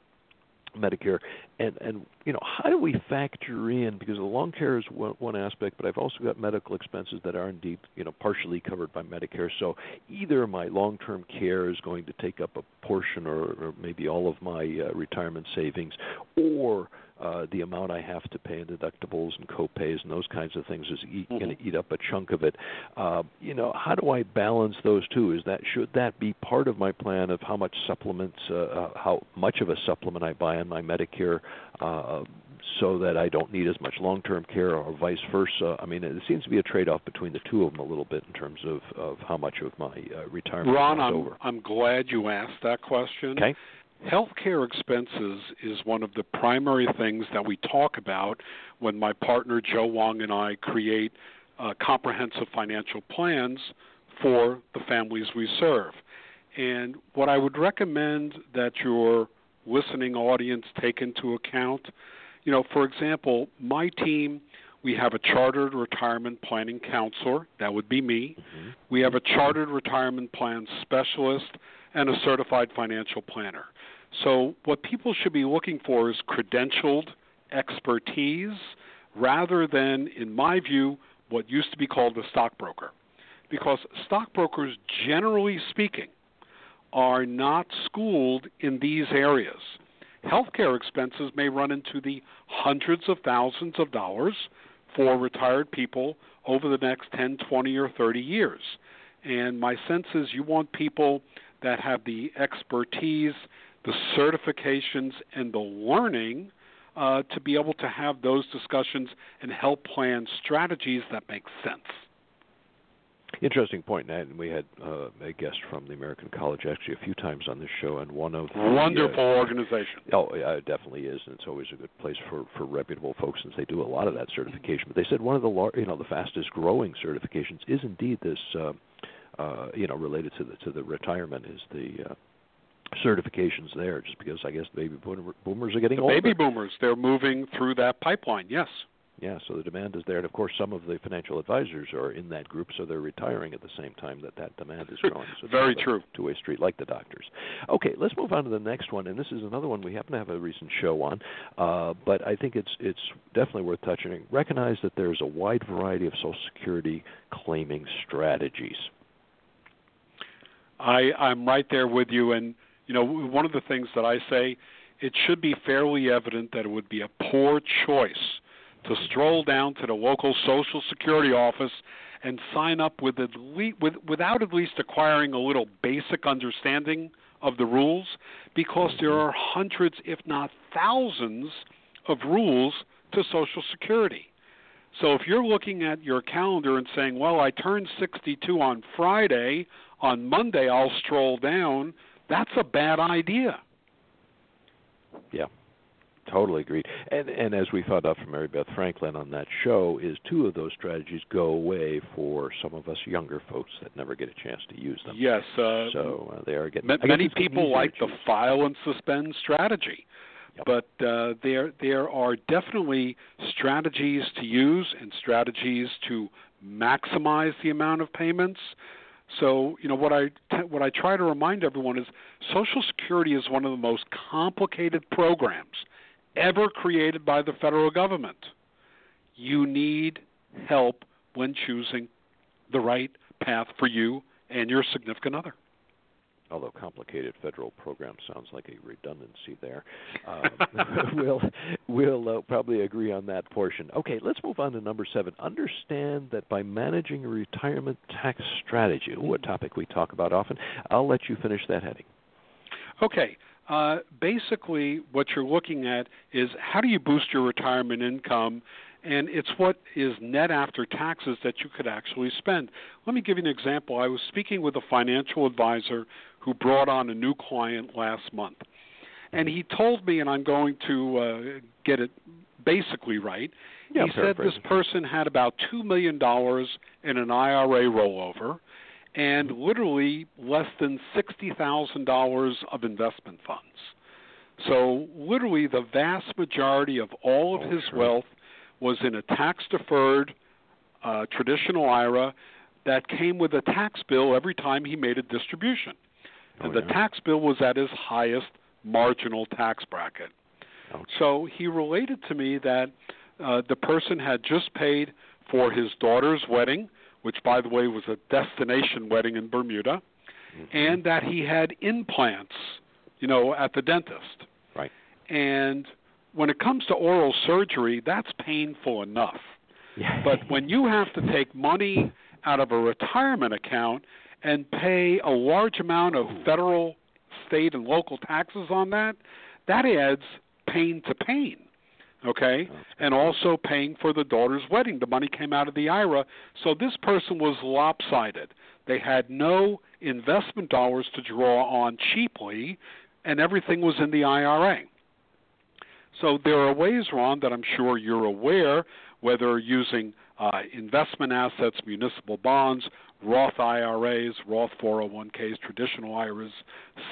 Medicare, and and you know how do we factor in because the long care is one, one aspect, but I've also got medical expenses that are indeed you know partially covered by Medicare. So either my long-term care is going to take up a portion or, or maybe all of my uh, retirement savings, or uh, the amount I have to pay in deductibles and copays and those kinds of things is eat, mm-hmm. going to eat up a chunk of it. Uh, you know, how do I balance those two? Is that should that be part of my plan of how much supplements, uh, uh, how much of a supplement I buy on my Medicare? Uh, so that I don't need as much long-term care, or vice versa. I mean, it seems to be a trade-off between the two of them a little bit in terms of, of how much of my uh, retirement Ron, is I'm, over. I'm glad you asked that question. Okay. Healthcare expenses is one of the primary things that we talk about when my partner Joe Wong and I create uh, comprehensive financial plans for the families we serve. And what I would recommend that your listening audience take into account, you know, for example, my team, we have a chartered retirement planning counselor, that would be me. Mm-hmm. We have a chartered retirement plan specialist and a certified financial planner. So, what people should be looking for is credentialed expertise rather than, in my view, what used to be called a stockbroker. Because stockbrokers, generally speaking, are not schooled in these areas. Healthcare expenses may run into the hundreds of thousands of dollars for retired people over the next 10, 20, or 30 years. And my sense is you want people that have the expertise the certifications, and the learning uh, to be able to have those discussions and help plan strategies that make sense. Interesting point, Nat. And we had uh, a guest from the American College actually a few times on this show, and one of the, wonderful uh, organization. Oh, yeah, it definitely is, and it's always a good place for for reputable folks since they do a lot of that certification. But they said one of the lar- you know the fastest growing certifications is indeed this. Uh, uh, you know, related to the to the retirement is the uh, certifications there just because I guess baby boomers are getting the older. Baby boomers, they're moving through that pipeline. Yes. Yeah, so the demand is there, and of course, some of the financial advisors are in that group, so they're retiring at the same time that that demand is growing. So Very true. Two-way street, like the doctors. Okay, let's move on to the next one, and this is another one we happen to have a recent show on, uh, but I think it's it's definitely worth touching. Recognize that there's a wide variety of Social Security claiming strategies. I I'm right there with you, and you know, one of the things that I say, it should be fairly evident that it would be a poor choice to stroll down to the local Social Security office and sign up with at least, with, without at least acquiring a little basic understanding of the rules, because there mm-hmm. are hundreds, if not thousands, of rules to Social Security. So if you're looking at your calendar and saying, "Well, I turned 62 on Friday, on Monday I'll stroll down," That's a bad idea. Yeah. Totally agreed. And and as we found out from Mary Beth Franklin on that show, is two of those strategies go away for some of us younger folks that never get a chance to use them. Yes. Uh, so uh, they are getting. Many people like the file and suspend strategy. Yep. But uh, there there are definitely strategies to use and strategies to maximize the amount of payments. So, you know, what I what I try to remind everyone is Social Security is one of the most complicated programs ever created by the federal government. You need help when choosing the right path for you and your significant other although complicated federal program sounds like a redundancy there. *laughs* Um, *laughs* we'll we'll uh, probably agree on that portion. Okay, let's move on to number seven. Understand that by managing a retirement tax strategy, ooh, a topic we talk about often, I'll let you finish that heading. Okay. Uh, basically, what you're looking at is how do you boost your retirement income and it's what is net after taxes that you could actually spend. Let me give you an example. I was speaking with a financial advisor who brought on a new client last month. And he told me, and I'm going to uh, get it basically right. Yeah, he said this person had about $2 million in an IRA rollover and literally less than $60,000 of investment funds. So, literally, the vast majority of all of oh, his sure. wealth was in a tax deferred uh, traditional IRA that came with a tax bill every time he made a distribution. Oh, and the yeah. tax bill was at his highest marginal tax bracket. So he related to me that uh, the person had just paid for his daughter's wedding, which, by the way, was a destination wedding in Bermuda, Mm-hmm. and that he had implants, you know, at the dentist. Right. And when it comes to oral surgery, that's painful enough. Yeah. *laughs* But when you have to take money out of a retirement account and pay a large amount of hmm. federal, state, and local taxes on that, that adds pain to pain. Okay? And also paying for the daughter's wedding. The money came out of the IRA. So this person was lopsided. They had no investment dollars to draw on cheaply, and everything was in the IRA. So there are ways, Ron, that I'm sure you're aware, whether using uh, investment assets, municipal bonds, Roth IRAs, Roth 401ks, traditional IRAs,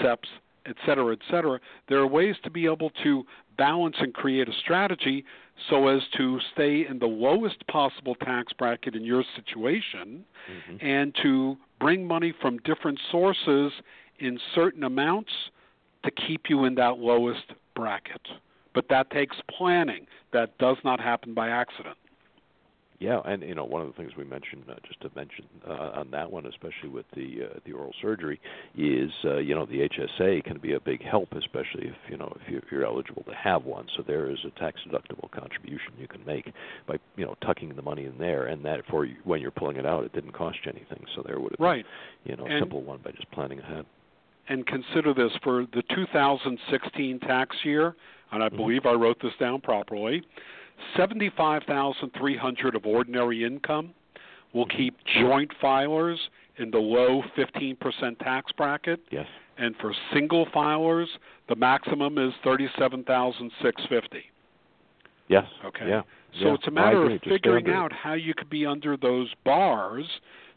SEPs, et cetera, et cetera. There are ways to be able to balance and create a strategy so as to stay in the lowest possible tax bracket in your situation Mm-hmm. and to bring money from different sources in certain amounts to keep you in that lowest bracket. But that takes planning. That does not happen by accident. Yeah, and you know one of the things we mentioned, uh, just to mention uh, on that one, especially with the uh, the oral surgery, is uh, you know the HSA can be a big help, especially if you know if you- if you're eligible to have one. So there is a tax deductible contribution you can make by you know tucking the money in there, and that for you, when you're pulling it out, it didn't cost you anything. So there would have Right. been you know And- simple one by just planning ahead. And consider this for the 2016 tax year, and I believe I wrote this down properly. 75,300 of ordinary income will keep joint filers in the low 15% tax bracket. Yes. and for single filers, the maximum is thirty-seven thousand six fifty. Yes. Okay. Yeah. So yeah. it's a matter of figuring out how you could be under those bars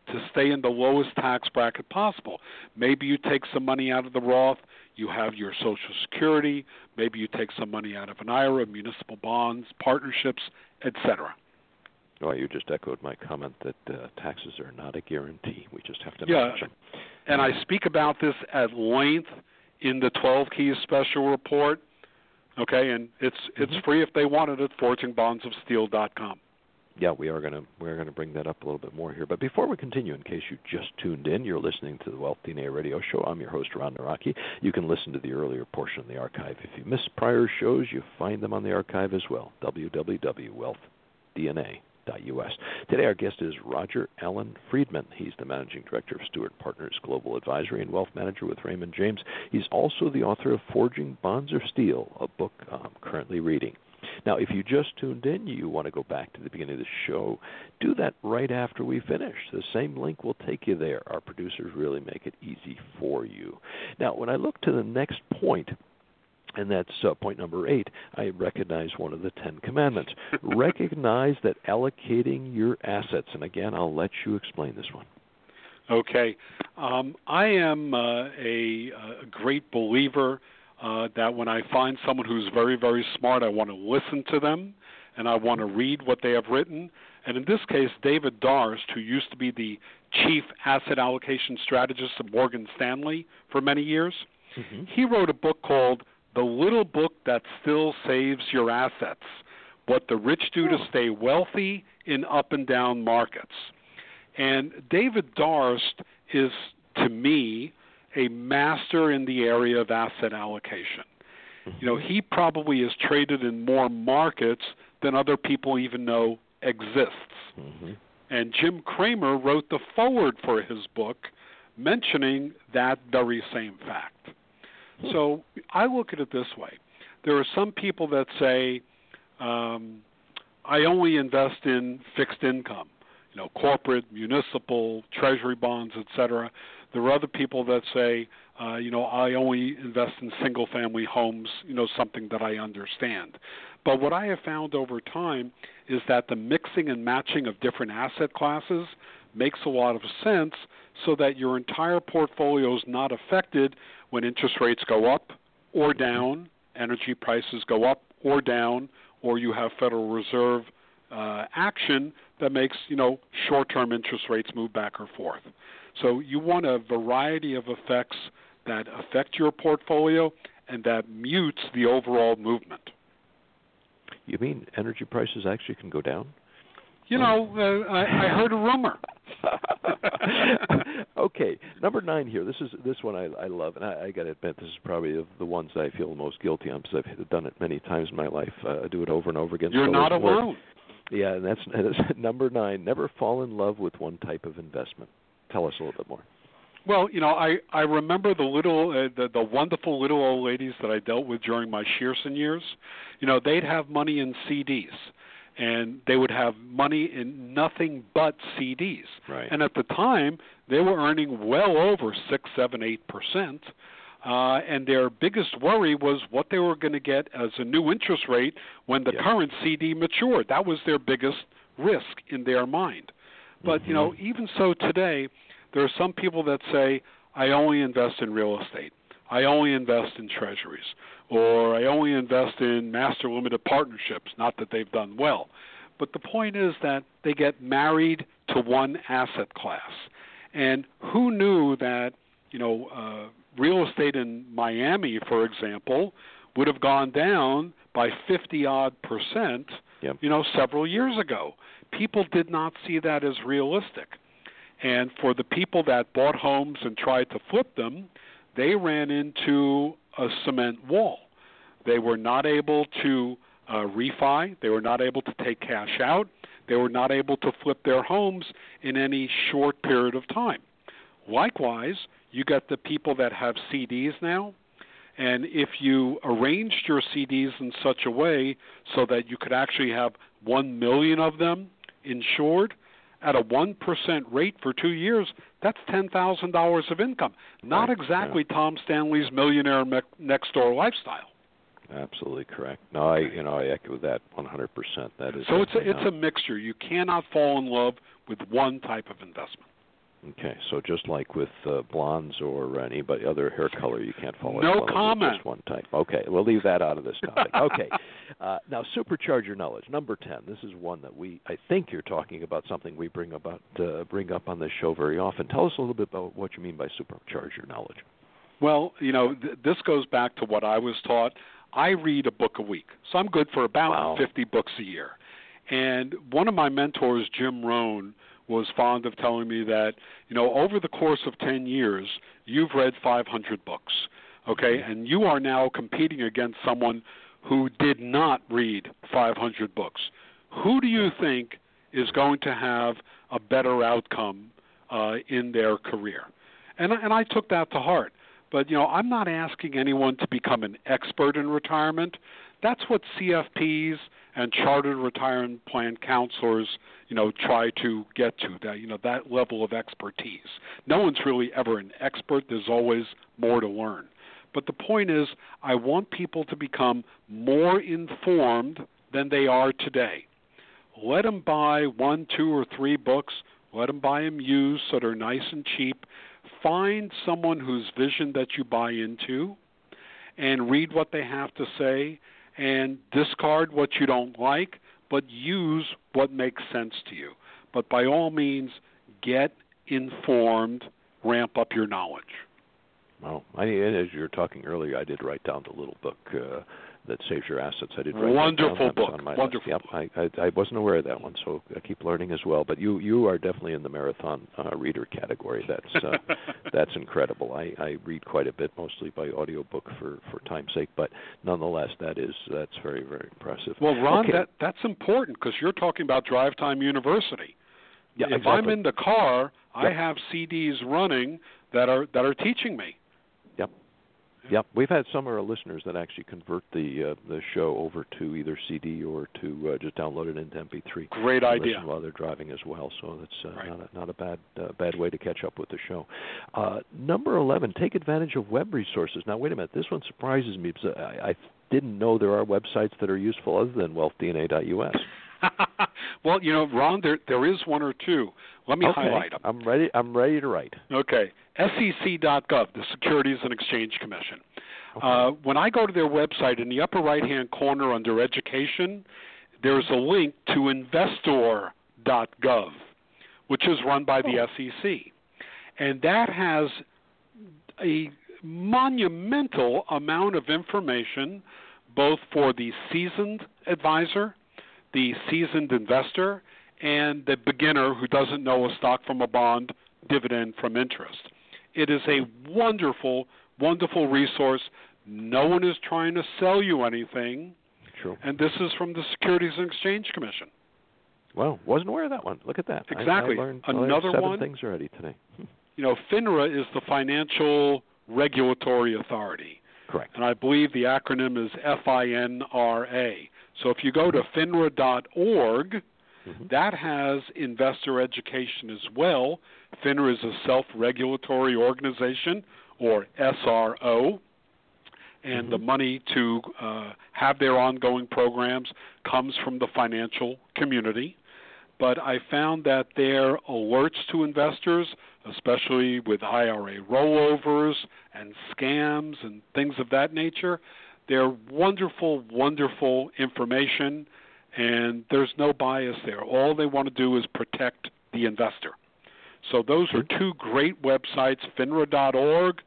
to stay in the lowest tax bracket possible. Maybe you take some money out of the Roth, you have your Social Security, maybe you take some money out of an IRA, municipal bonds, partnerships, etc. Well, you just echoed my comment that uh, taxes are not a guarantee. We just have to Yeah. manage them. And I speak about this at length in the 12 Keys special report. Okay, and it's it's Mm-hmm. free if they want it at forgingbondsofsteel.com. Yeah, we are gonna we're gonna bring that up a little bit more here. But before we continue, in case you just tuned in, you're listening to the Wealth DNA Radio Show. I'm your host Ron Nawrocki. You can listen to the earlier portion of the archive. If you missed prior shows, you find them on the archive as well. www.wealthdna.us. Today our guest is Rodger Alan Friedman. He's the managing director of Steward Partners Global Advisory and Wealth Manager with Raymond James. He's also the author of Forging Bonds of Steel, a book I'm currently reading. Now, if you just tuned in, you want to go back to the beginning of the show, do that right after we finish. The same link will take you there. Our producers really make it easy for you. Now, when I look to the next point, and that's uh, point number eight. I recognize one of the Ten Commandments. *laughs* recognize that allocating your assets, and again, I'll let you explain this one. Okay, um, I am uh, a, a great believer uh, that when I find someone who's very very smart, I want to listen to them and I want to read what they have written. And in this case, David Darst, who used to be the chief asset allocation strategist at Morgan Stanley for many years, he wrote a book called The Little Book That Still Saves Your Assets What the Rich Do to Stay Wealthy in Up and Down Markets. And David Darst is, to me, a master in the area of asset allocation. You know, he probably is traded in more markets than other people even know exists. Mm-hmm. And Jim Cramer wrote the forward for his book mentioning that very same fact. So I look at it this way there are some people that say, um, I only invest in fixed income, you know, corporate, municipal, treasury bonds, etc. There are other people that say, uh, you know, I only invest in single family homes, you know, something that I understand. But what I have found over time is that the mixing and matching of different asset classes makes a lot of sense so that your entire portfolio is not affected when interest rates go up or down, energy prices go up or down, or you have Federal Reserve uh, action that makes you know short-term interest rates move back or forth. So you want a variety of effects that affect your portfolio and that mutes the overall movement. You mean energy prices actually can go down? You know, uh, I, I heard a rumor. *laughs* okay, number nine here. This is this one I, I love, and I, I got to admit this is probably of the ones I feel the most guilty on because I've done it many times in my life. Uh, I do it over and over again. You're so not alone. Yeah, and that's, *laughs* that's number nine. Never fall in love with one type of investment. Tell us a little bit more. Well, you know, I I remember the little uh, the the wonderful little old ladies that I dealt with during my Shearson years. You know, they'd have money in CDs and they would have money in nothing but CDs. Right. And at the time, they were earning well over six, seven, eight percent. Uh, and their biggest worry was what they were going to get as a new interest rate when the Yeah. current CD matured. That was their biggest risk in their mind. But you know, even so today, there are some people that say, "I only invest in real estate. I only invest in treasuries, or I only invest in master limited partnerships." Not that they've done well, but the point is that they get married to one asset class. And who knew that, you know, uh, real estate in Miami, for example, would have gone down by 50 odd percent, Yep. you know, several years ago. People did not see that as realistic. And for the people that bought homes and tried to flip them, they ran into a cement wall. They were not able to uh, refi, they were not able to take cash out, they were not able to flip their homes in any short period of time. Likewise, you get the people that have CDs now, and if you arranged your CDs in such a way so that you could actually have 1 million of them insured at a 1% rate for 2 years, that's $10,000 of income. Not Right, exactly Tom Stanley's millionaire me- next door lifestyle. Absolutely correct. No, I you know I echo that 100%. That is So it's a, it's not- a mixture. You cannot fall in love with one type of investment. Okay, so just like with uh, blondes or any but other hair color, you can't follow. No comment. just one type. Okay, we'll leave that out of this topic. Okay, *laughs* uh, now supercharge your knowledge. Number ten. This is one that we I think you're talking about something we bring about uh, bring up on this show very often. Tell us a little bit about what you mean by supercharge your knowledge. Well, you know, th- this goes back to what I was taught. I read a book a week, so I'm good for about Wow. 50 books a year. And one of my mentors, Jim Rohn, was fond of telling me that, you know, over the course of 10 years, you've read 500 books, okay? And you are now competing against someone who did not read 500 books. Who do you think is going to have a better outcome uh, in their career? And and I took that to heart. But you know, I'm not asking anyone to become an expert in retirement. That's what CFPs and chartered retirement plan counselors, you know, try to get to that you know that level of expertise. No one's really ever an expert. There's always more to learn. But the point is, I want people to become more informed than they are today. Let them buy one, two, or three books. Let them buy them used so they're nice and cheap. Find someone whose vision that you buy into and read what they have to say and discard what you don't like, but use what makes sense to you. But by all means, get informed, ramp up your knowledge. Well, I, as you were talking earlier, I did write down the little book uh, that saves your assets. I did write Wonderful. That book. on my Wonderful list. Yep, I, I, I wasn't aware of that one, so I keep learning as well. But you you are definitely in the marathon uh, reader category. That's uh, *laughs* that's incredible. I, I read quite a bit, mostly by audiobook for for time's sake, but nonetheless, that is that's very very impressive. Well, Ron, okay. that that's important because you're talking about Drive Time University. Yeah, if exactly. I'm in the car, I have CDs running that are that are teaching me. Yep. We've had some of our listeners that actually convert the uh, the show over to either CD or to uh, just download it into MP3. Great idea. While they're driving as well, so that's uh, Right. not a, not a bad uh, bad way to catch up with the show. Uh, number eleven, take advantage of web resources. Now, wait a minute, this one surprises me because I, I didn't know there are websites that are useful other than wealthdna.us. *laughs* well, you know, Ron, there there is one or two. Let me okay, highlight them. I'm ready. I'm ready to write. Okay, SEC.gov, the Securities and Exchange Commission. Uh, when I go to their website, in the upper right-hand corner under Education, there's a link to Investor.gov, which is run by the SEC, and that has a monumental amount of information both for the seasoned advisor, the seasoned investor, and the beginner who doesn't know a stock from a bond, dividend from interest. It is a wonderful, wonderful resource. No one is trying to sell you anything. True. And this is from the Securities and Exchange Commission. Well, wasn't aware of that one. Look at that. Exactly. I, I learned Another seven one- things already today. *laughs* You know, FINRA is the Financial Regulatory Authority. Correct. and I believe the acronym is FINRA. So if you go to finra.org, Mm-hmm. that has investor education as well. FINRA is a self regulatory organization, or SRO, and the money to uh, have their ongoing programs comes from the financial community. But I found that their alerts to investors, especially with IRA rollovers and scams and things of that nature, they're wonderful, wonderful information, and there's no bias there. All they want to do is protect the investor. So those are two great websites, FINRA.org,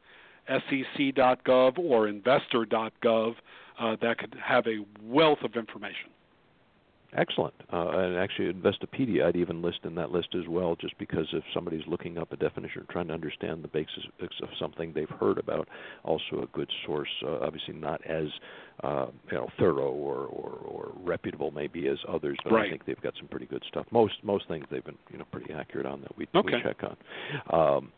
SEC.gov, or Investor.gov, uh, that could have a wealth of information. Excellent. Uh, and actually, Investopedia, I'd even list in that list as well, just because if somebody's looking up a definition, trying to understand the basics of something they've heard about, also a good source. Uh, obviously, not as uh, you know thorough or, or, or reputable maybe as others, but I think they've got some pretty good stuff. Most most things they've been you know pretty accurate on that we, Okay. we check on. Um,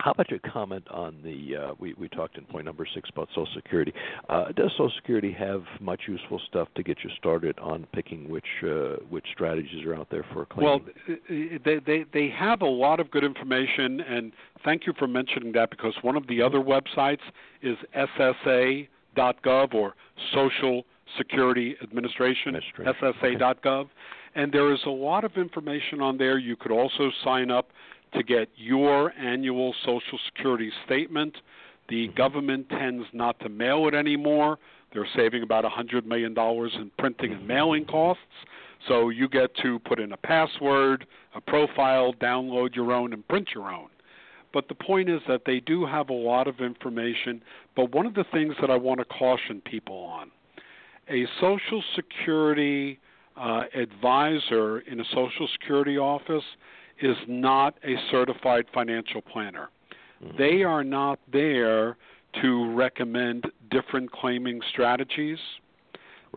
how about your comment on the? Uh, we we talked in point number six about Social Security. Uh, does Social Security have much useful stuff to get you started on picking which uh, which strategies are out there for Well, they, they they have a lot of good information, and thank you for mentioning that because one of the other websites is SSA.gov or Social Security Administration, Administration, SSA.gov, and there is a lot of information on there. You could also sign up to get your annual Social Security statement. The government tends not to mail it anymore. They're saving about a $100 million in printing and mailing costs. So you get to put in a password, a profile, download your own, and print your own. But the point is that they do have a lot of information. But one of the things that I want to caution people on a Social Security uh, advisor in a Social Security office is not a certified financial planner. They are not there to recommend different claiming strategies.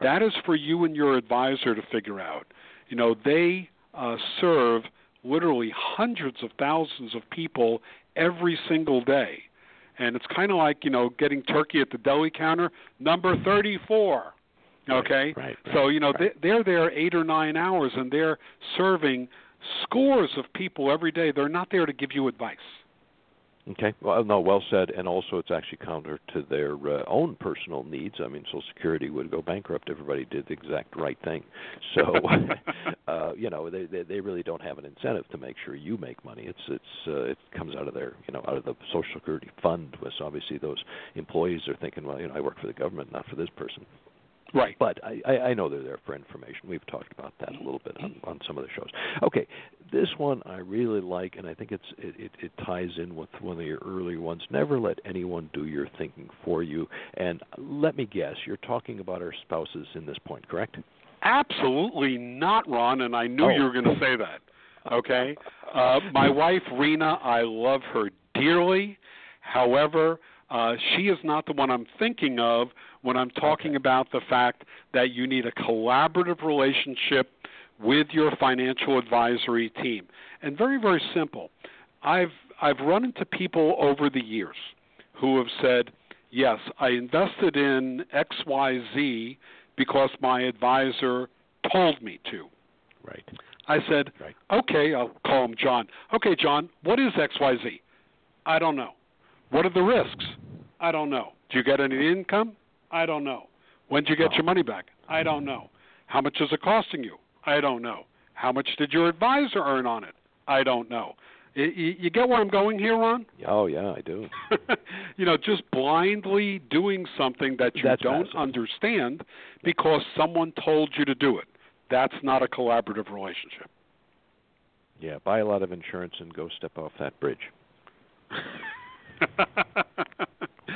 That is for you and your advisor to figure out. You know, they uh, serve literally hundreds of thousands of people every single day. And it's kind of like, you know, getting turkey at the deli counter, number 34. Okay? right, so, you know, right. they, they're there eight or nine hours and they're serving scores of people every day. They're not there to give you advice. Okay. Well, no, well said. And also, it's actually counter to their uh, own personal needs. I mean, Social Security would go bankrupt. if Everybody did the exact right thing. So, *laughs* uh, you know, they, they they really don't have an incentive to make sure you make money. It's it's uh, it comes out of their you know out of the Social Security fund. Was obviously those employees are thinking, well, you know, I work for the government, not for this person. Right. But I, I, I know they're there for information. We've talked about that a little bit on, on some of the shows. Okay, this one I really like, and I think it's it, it, it ties in with one of your earlier ones. Never let anyone do your thinking for you. And let me guess, you're talking about our spouses in this point, correct? Absolutely not, Ron, and I knew Oh. you were going to say that. Okay? Uh, my wife, Rena, I love her dearly. However, uh, she is not the one I'm thinking of when I'm talking about the fact that you need a collaborative relationship with your financial advisory team. And very, very simple. I've I've run into people over the years who have said, "Yes, I invested in XYZ because my advisor told me to." Right. I said, Right. "Okay, I'll call him John. Okay, John, what is XYZ?" I don't know. What are the risks? I don't know. Do you get any income? I don't know. When did you get your money back? I don't know. How much is it costing you? I don't know. How much did your advisor earn on it? I don't know. Y- y- You get where I'm going here, Ron? Oh yeah, I do. *laughs* you know, just blindly doing something that you That's don't passive. understand because someone told you to do it. That's not a collaborative relationship. Yeah, buy a lot of insurance and go step off that bridge. *laughs*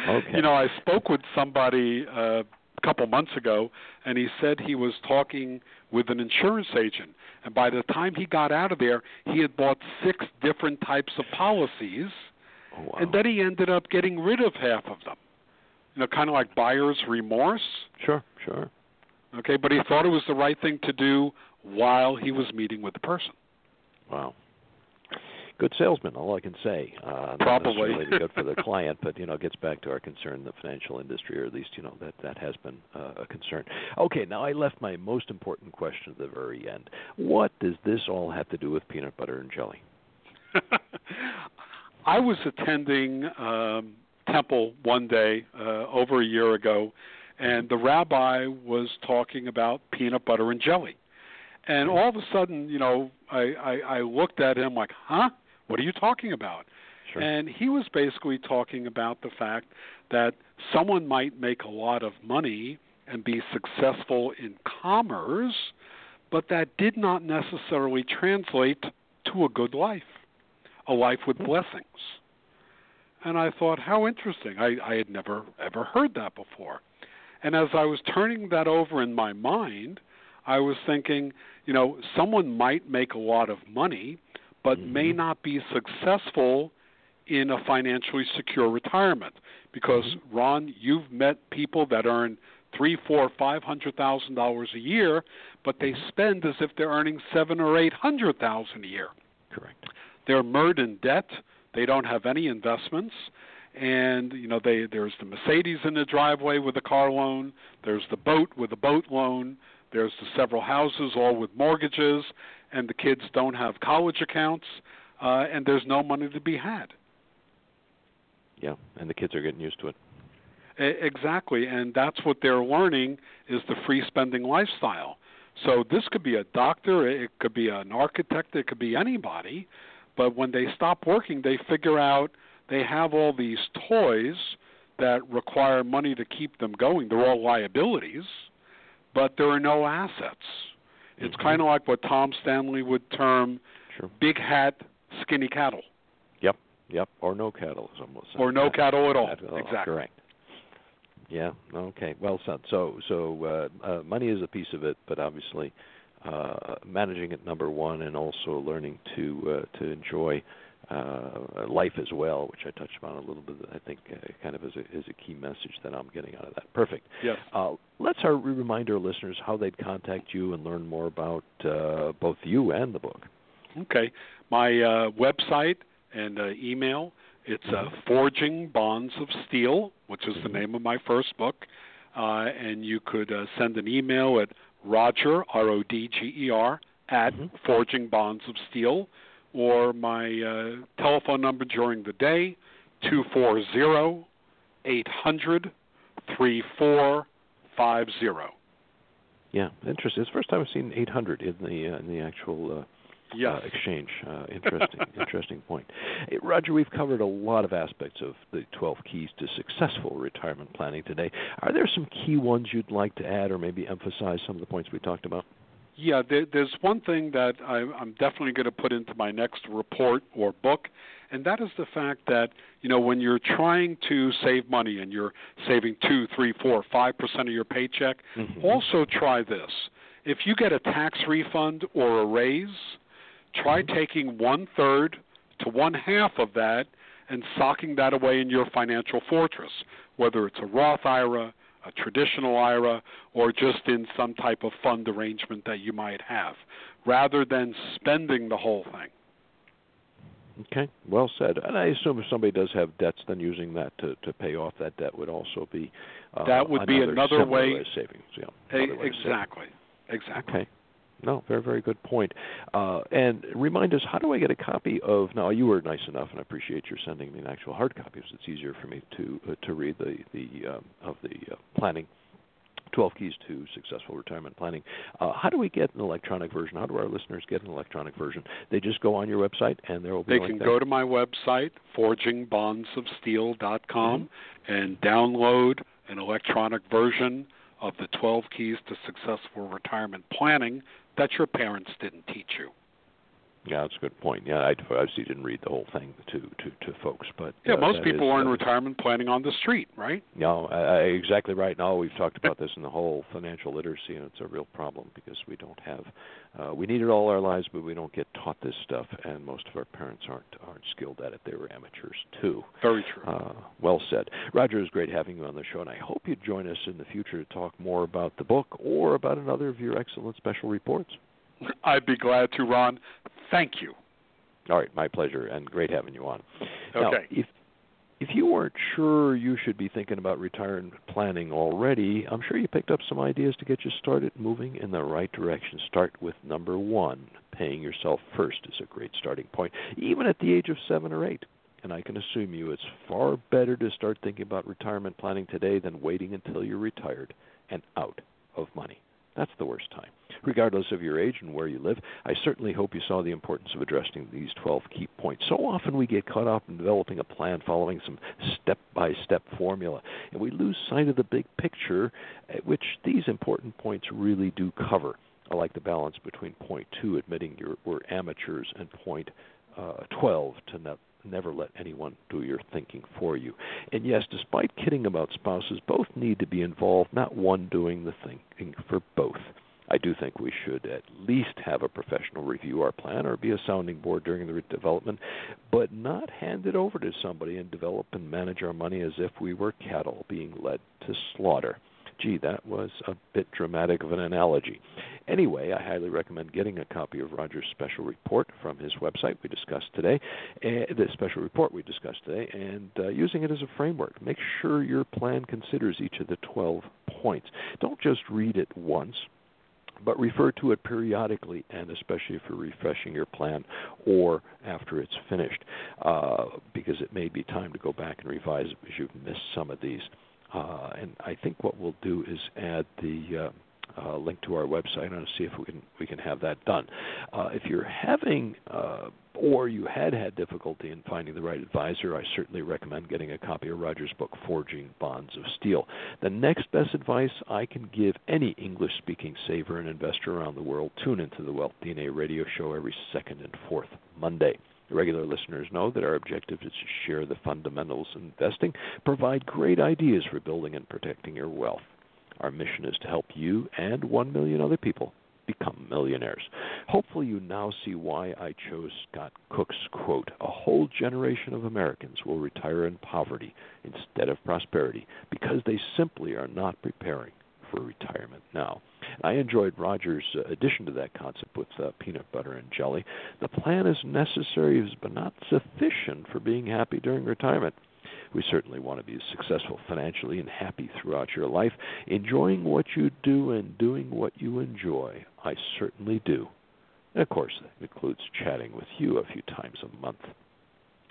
Okay. You know, I spoke with somebody uh, couple months ago, and he said he was talking with an insurance agent, and by the time he got out of there, he had bought six different types of policies, Oh, wow. and then he ended up getting rid of half of them. You know, kind of like buyer's remorse. Sure, sure. Okay, but he thought it was the right thing to do while he was meeting with the person. Wow. Good salesman, all I can say. Uh, Probably. good for the *laughs* client, but you know, it gets back to our concern, the financial industry, or at least you know that that has been uh, a concern. Okay, now I left my most important question at the very end. What does this all have to do with peanut butter and jelly? *laughs* I was attending um, temple one day uh, over a year ago, and the rabbi was talking about peanut butter and jelly. And all of a sudden, you know, I, I, I looked at him like, huh? What are you talking about? Sure. And he was basically talking about the fact that someone might make a lot of money and be successful in commerce, but that did not necessarily translate to a good life, a life with blessings. And I thought, how interesting. I, I had never ever heard that before. And as I was turning that over in my mind, I was thinking, you know, someone might make a lot of money, but mm-hmm. may not be successful in a financially secure retirement. Because mm-hmm. Ron, you've met people that earn three, four, five hundred thousand dollars a year, but they mm-hmm. spend as if they're earning seven or eight hundred thousand a year. Correct. They're mired in debt. They don't have any investments. And you know, they there's the Mercedes in the driveway with a car loan. There's the boat with a boat loan. There's the several houses all with mortgages, and the kids don't have college accounts, uh, and there's no money to be had. Yeah, and the kids are getting used to it. E- Exactly, and that's what they're learning is the free spending lifestyle. So this could be a doctor, it could be an architect, it could be anybody, but when they stop working, they figure out they have all these toys that require money to keep them going. They're all liabilities, but there are no assets. It's kind of like what Tom Stanley would term Sure. big hat, skinny cattle, Yep. Yep. Or no cattle, as almost. or no cattle at all. Cattle, Exactly. Correct. Yeah. Okay. Well said. So, so uh, uh, money is a piece of it, but obviously, uh, managing it number one, and also learning to uh, to enjoy uh, life as well, which I touched on a little bit. I think uh, kind of as a a key message that I'm getting out of that. Perfect. Yes. Uh, let's our, remind our listeners how they'd contact you and learn more about uh, both you and the book. Okay. My uh, website and uh, email, it's uh, Forging Bonds of Steel, which is the name of my first book. Uh, and you could uh, send an email at Rodger, R O D G E R, at Forging Bonds of Steel, or my uh, telephone number during the day, 240 800 3450. Yeah, interesting. It's the first time I've seen 800 in the uh, in the actual uh, Yes. uh, exchange. Uh, interesting, *laughs* interesting point. Hey, Rodger, we've covered a lot of aspects of the 12 keys to successful retirement planning today. Are there some key ones you'd like to add, or maybe emphasize some of the points we talked about? Yeah, there, there's one thing that I, I'm definitely going to put into my next report or book, and that is the fact that you know when you're trying to save money and you're saving two, three, four, five percent of your paycheck, mm-hmm. also try this. If you get a tax refund or a raise, try mm-hmm. taking one third to one half of that and socking that away in your financial fortress, whether it's a Roth IRA, a traditional IRA, or just in some type of fund arrangement that you might have, rather than spending the whole thing. Okay, well said. And I assume if somebody does have debts, then using that to, to pay off that debt would also be uh, That would be another way- of savings. Yeah, another way exactly. Exactly. Okay. No, very, very good point. Uh, and remind us, how do I get a copy of? Now, you were nice enough, and I appreciate your sending me an actual hard copy, because it's easier for me to uh, to read the the uh, of the uh, planning. 12 Keys to Successful Retirement Planning. Uh, how do we get an electronic version? How do our listeners get an electronic version? They just go on your website, and there will be. They can go to my website, forgingbondsofsteel.com, Mm-hmm. and download an electronic version of the 12 Keys to Successful Retirement Planning that your parents didn't teach you. Yeah, that's a good point. Yeah, I obviously didn't read the whole thing to to, to folks, but yeah, uh, most people is, are in uh, retirement planning on the street, right? No, uh, exactly right. Now we've talked about this in the whole financial literacy, and it's a real problem because we don't have. Uh, we need it all our lives, but we don't get taught this stuff, and most of our parents aren't aren't skilled at it. They were amateurs too. Very true. Uh, well said, Rodger. It was great having you on the show, and I hope you join us in the future to talk more about the book or about another of your excellent special reports. *laughs* I'd be glad to, Ron. Thank you. All right, my pleasure, and great having you on. Now, Okay. if if you weren't sure you should be thinking about retirement planning already, I'm sure you picked up some ideas to get you started moving in the right direction. Start with number one. Paying yourself first is a great starting point, even at the age of seven or eight. And I can assume you it's far better to start thinking about retirement planning today than waiting until you're retired and out of money. That's the worst time. Regardless of your age and where you live, I certainly hope you saw the importance of addressing these 12 key points. So often we get caught up in developing a plan following some step by step formula, and we lose sight of the big picture, eh, which these important points really do cover. I like the balance between point two, admitting you're, we're amateurs, and point uh, 12, to ne- never let anyone do your thinking for you. And yes, despite kidding about spouses, both need to be involved, not one doing the thinking for both. I do think we should at least have a professional review our plan or be a sounding board during the development, but not hand it over to somebody and develop and manage our money as if we were cattle being led to slaughter. Gee, that was a bit dramatic of an analogy. Anyway, I highly recommend getting a copy of Rodger's special report from his website we discussed today, uh, the special report we discussed today, and uh, using it as a framework. Make sure your plan considers each of the 12 points. Don't just read it once, but refer to it periodically and especially if you're refreshing your plan or after it's finished, uh, because it may be time to go back and revise it because you've missed some of these. Uh, and I think what we'll do is add the uh, uh, link to our website and see if we can we can have that done. Uh, if you're having uh, or you had had difficulty in finding the right advisor, I certainly recommend getting a copy of Rodger's book, Forging Bonds of Steel. The next best advice I can give any English speaking saver and investor around the world tune into the Wealth DNA radio show every second and fourth Monday. Regular listeners know that our objective is to share the fundamentals of investing, provide great ideas for building and protecting your wealth. Our mission is to help you and one million other people become millionaires. Hopefully, you now see why I chose Scott Cook's quote A whole generation of Americans will retire in poverty instead of prosperity because they simply are not preparing for retirement now. I enjoyed Rodger's uh, addition to that concept with uh, peanut butter and jelly. The plan is necessary, but not sufficient for being happy during retirement. We certainly want to be successful financially and happy throughout your life, enjoying what you do and doing what you enjoy. I certainly do. And of course, that includes chatting with you a few times a month.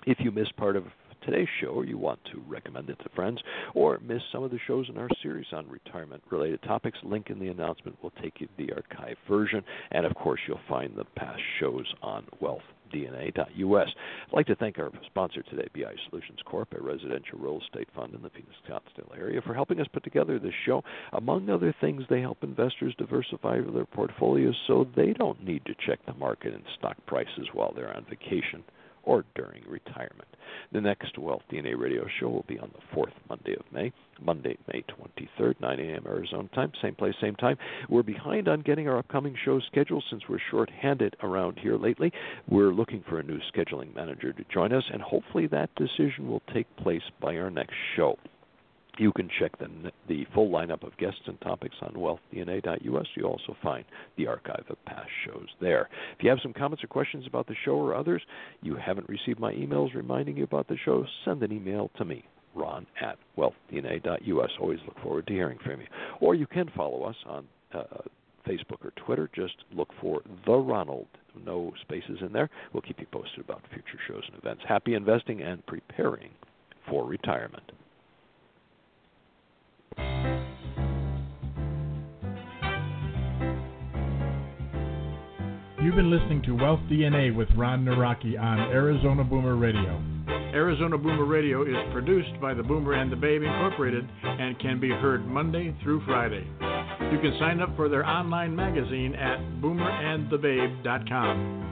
If you missed part of today's show or you want to recommend it to friends or miss some of the shows in our series on retirement related topics, link in the announcement will take you to the archive version. And of course, you'll find the past shows on wealthdna.us. I'd like to thank our sponsor today, BI Solutions Corp., a residential real estate fund in the Phoenix Scottsdale area, for helping us put together this show. Among other things, they help investors diversify their portfolios so they don't need to check the market and stock prices while they're on vacation or during retirement. The next Wealth DNA radio show will be on the fourth Monday of May, Monday, May 23rd, 9 a.m. Arizona time, same place, same time. We're behind on getting our upcoming show scheduled since we're short-handed around here lately. We're looking for a new scheduling manager to join us, and hopefully that decision will take place by our next show. You can check the, the full lineup of guests and topics on wealthdna.us. You also find the archive of past shows there. If you have some comments or questions about the show or others, you haven't received my emails reminding you about the show, send an email to me, ron at wealthdna.us. Always look forward to hearing from you. Or you can follow us on uh, Facebook or Twitter. Just look for The Ronald. No spaces in there. We'll keep you posted about future shows and events. Happy investing and preparing for retirement. You've been listening to Wealth DNA with Ron Nawrocki on Arizona Boomer Radio. Arizona Boomer Radio is produced by the Boomer and the Babe Incorporated and can be heard Monday through Friday. You can sign up for their online magazine at boomerandthebabe.com.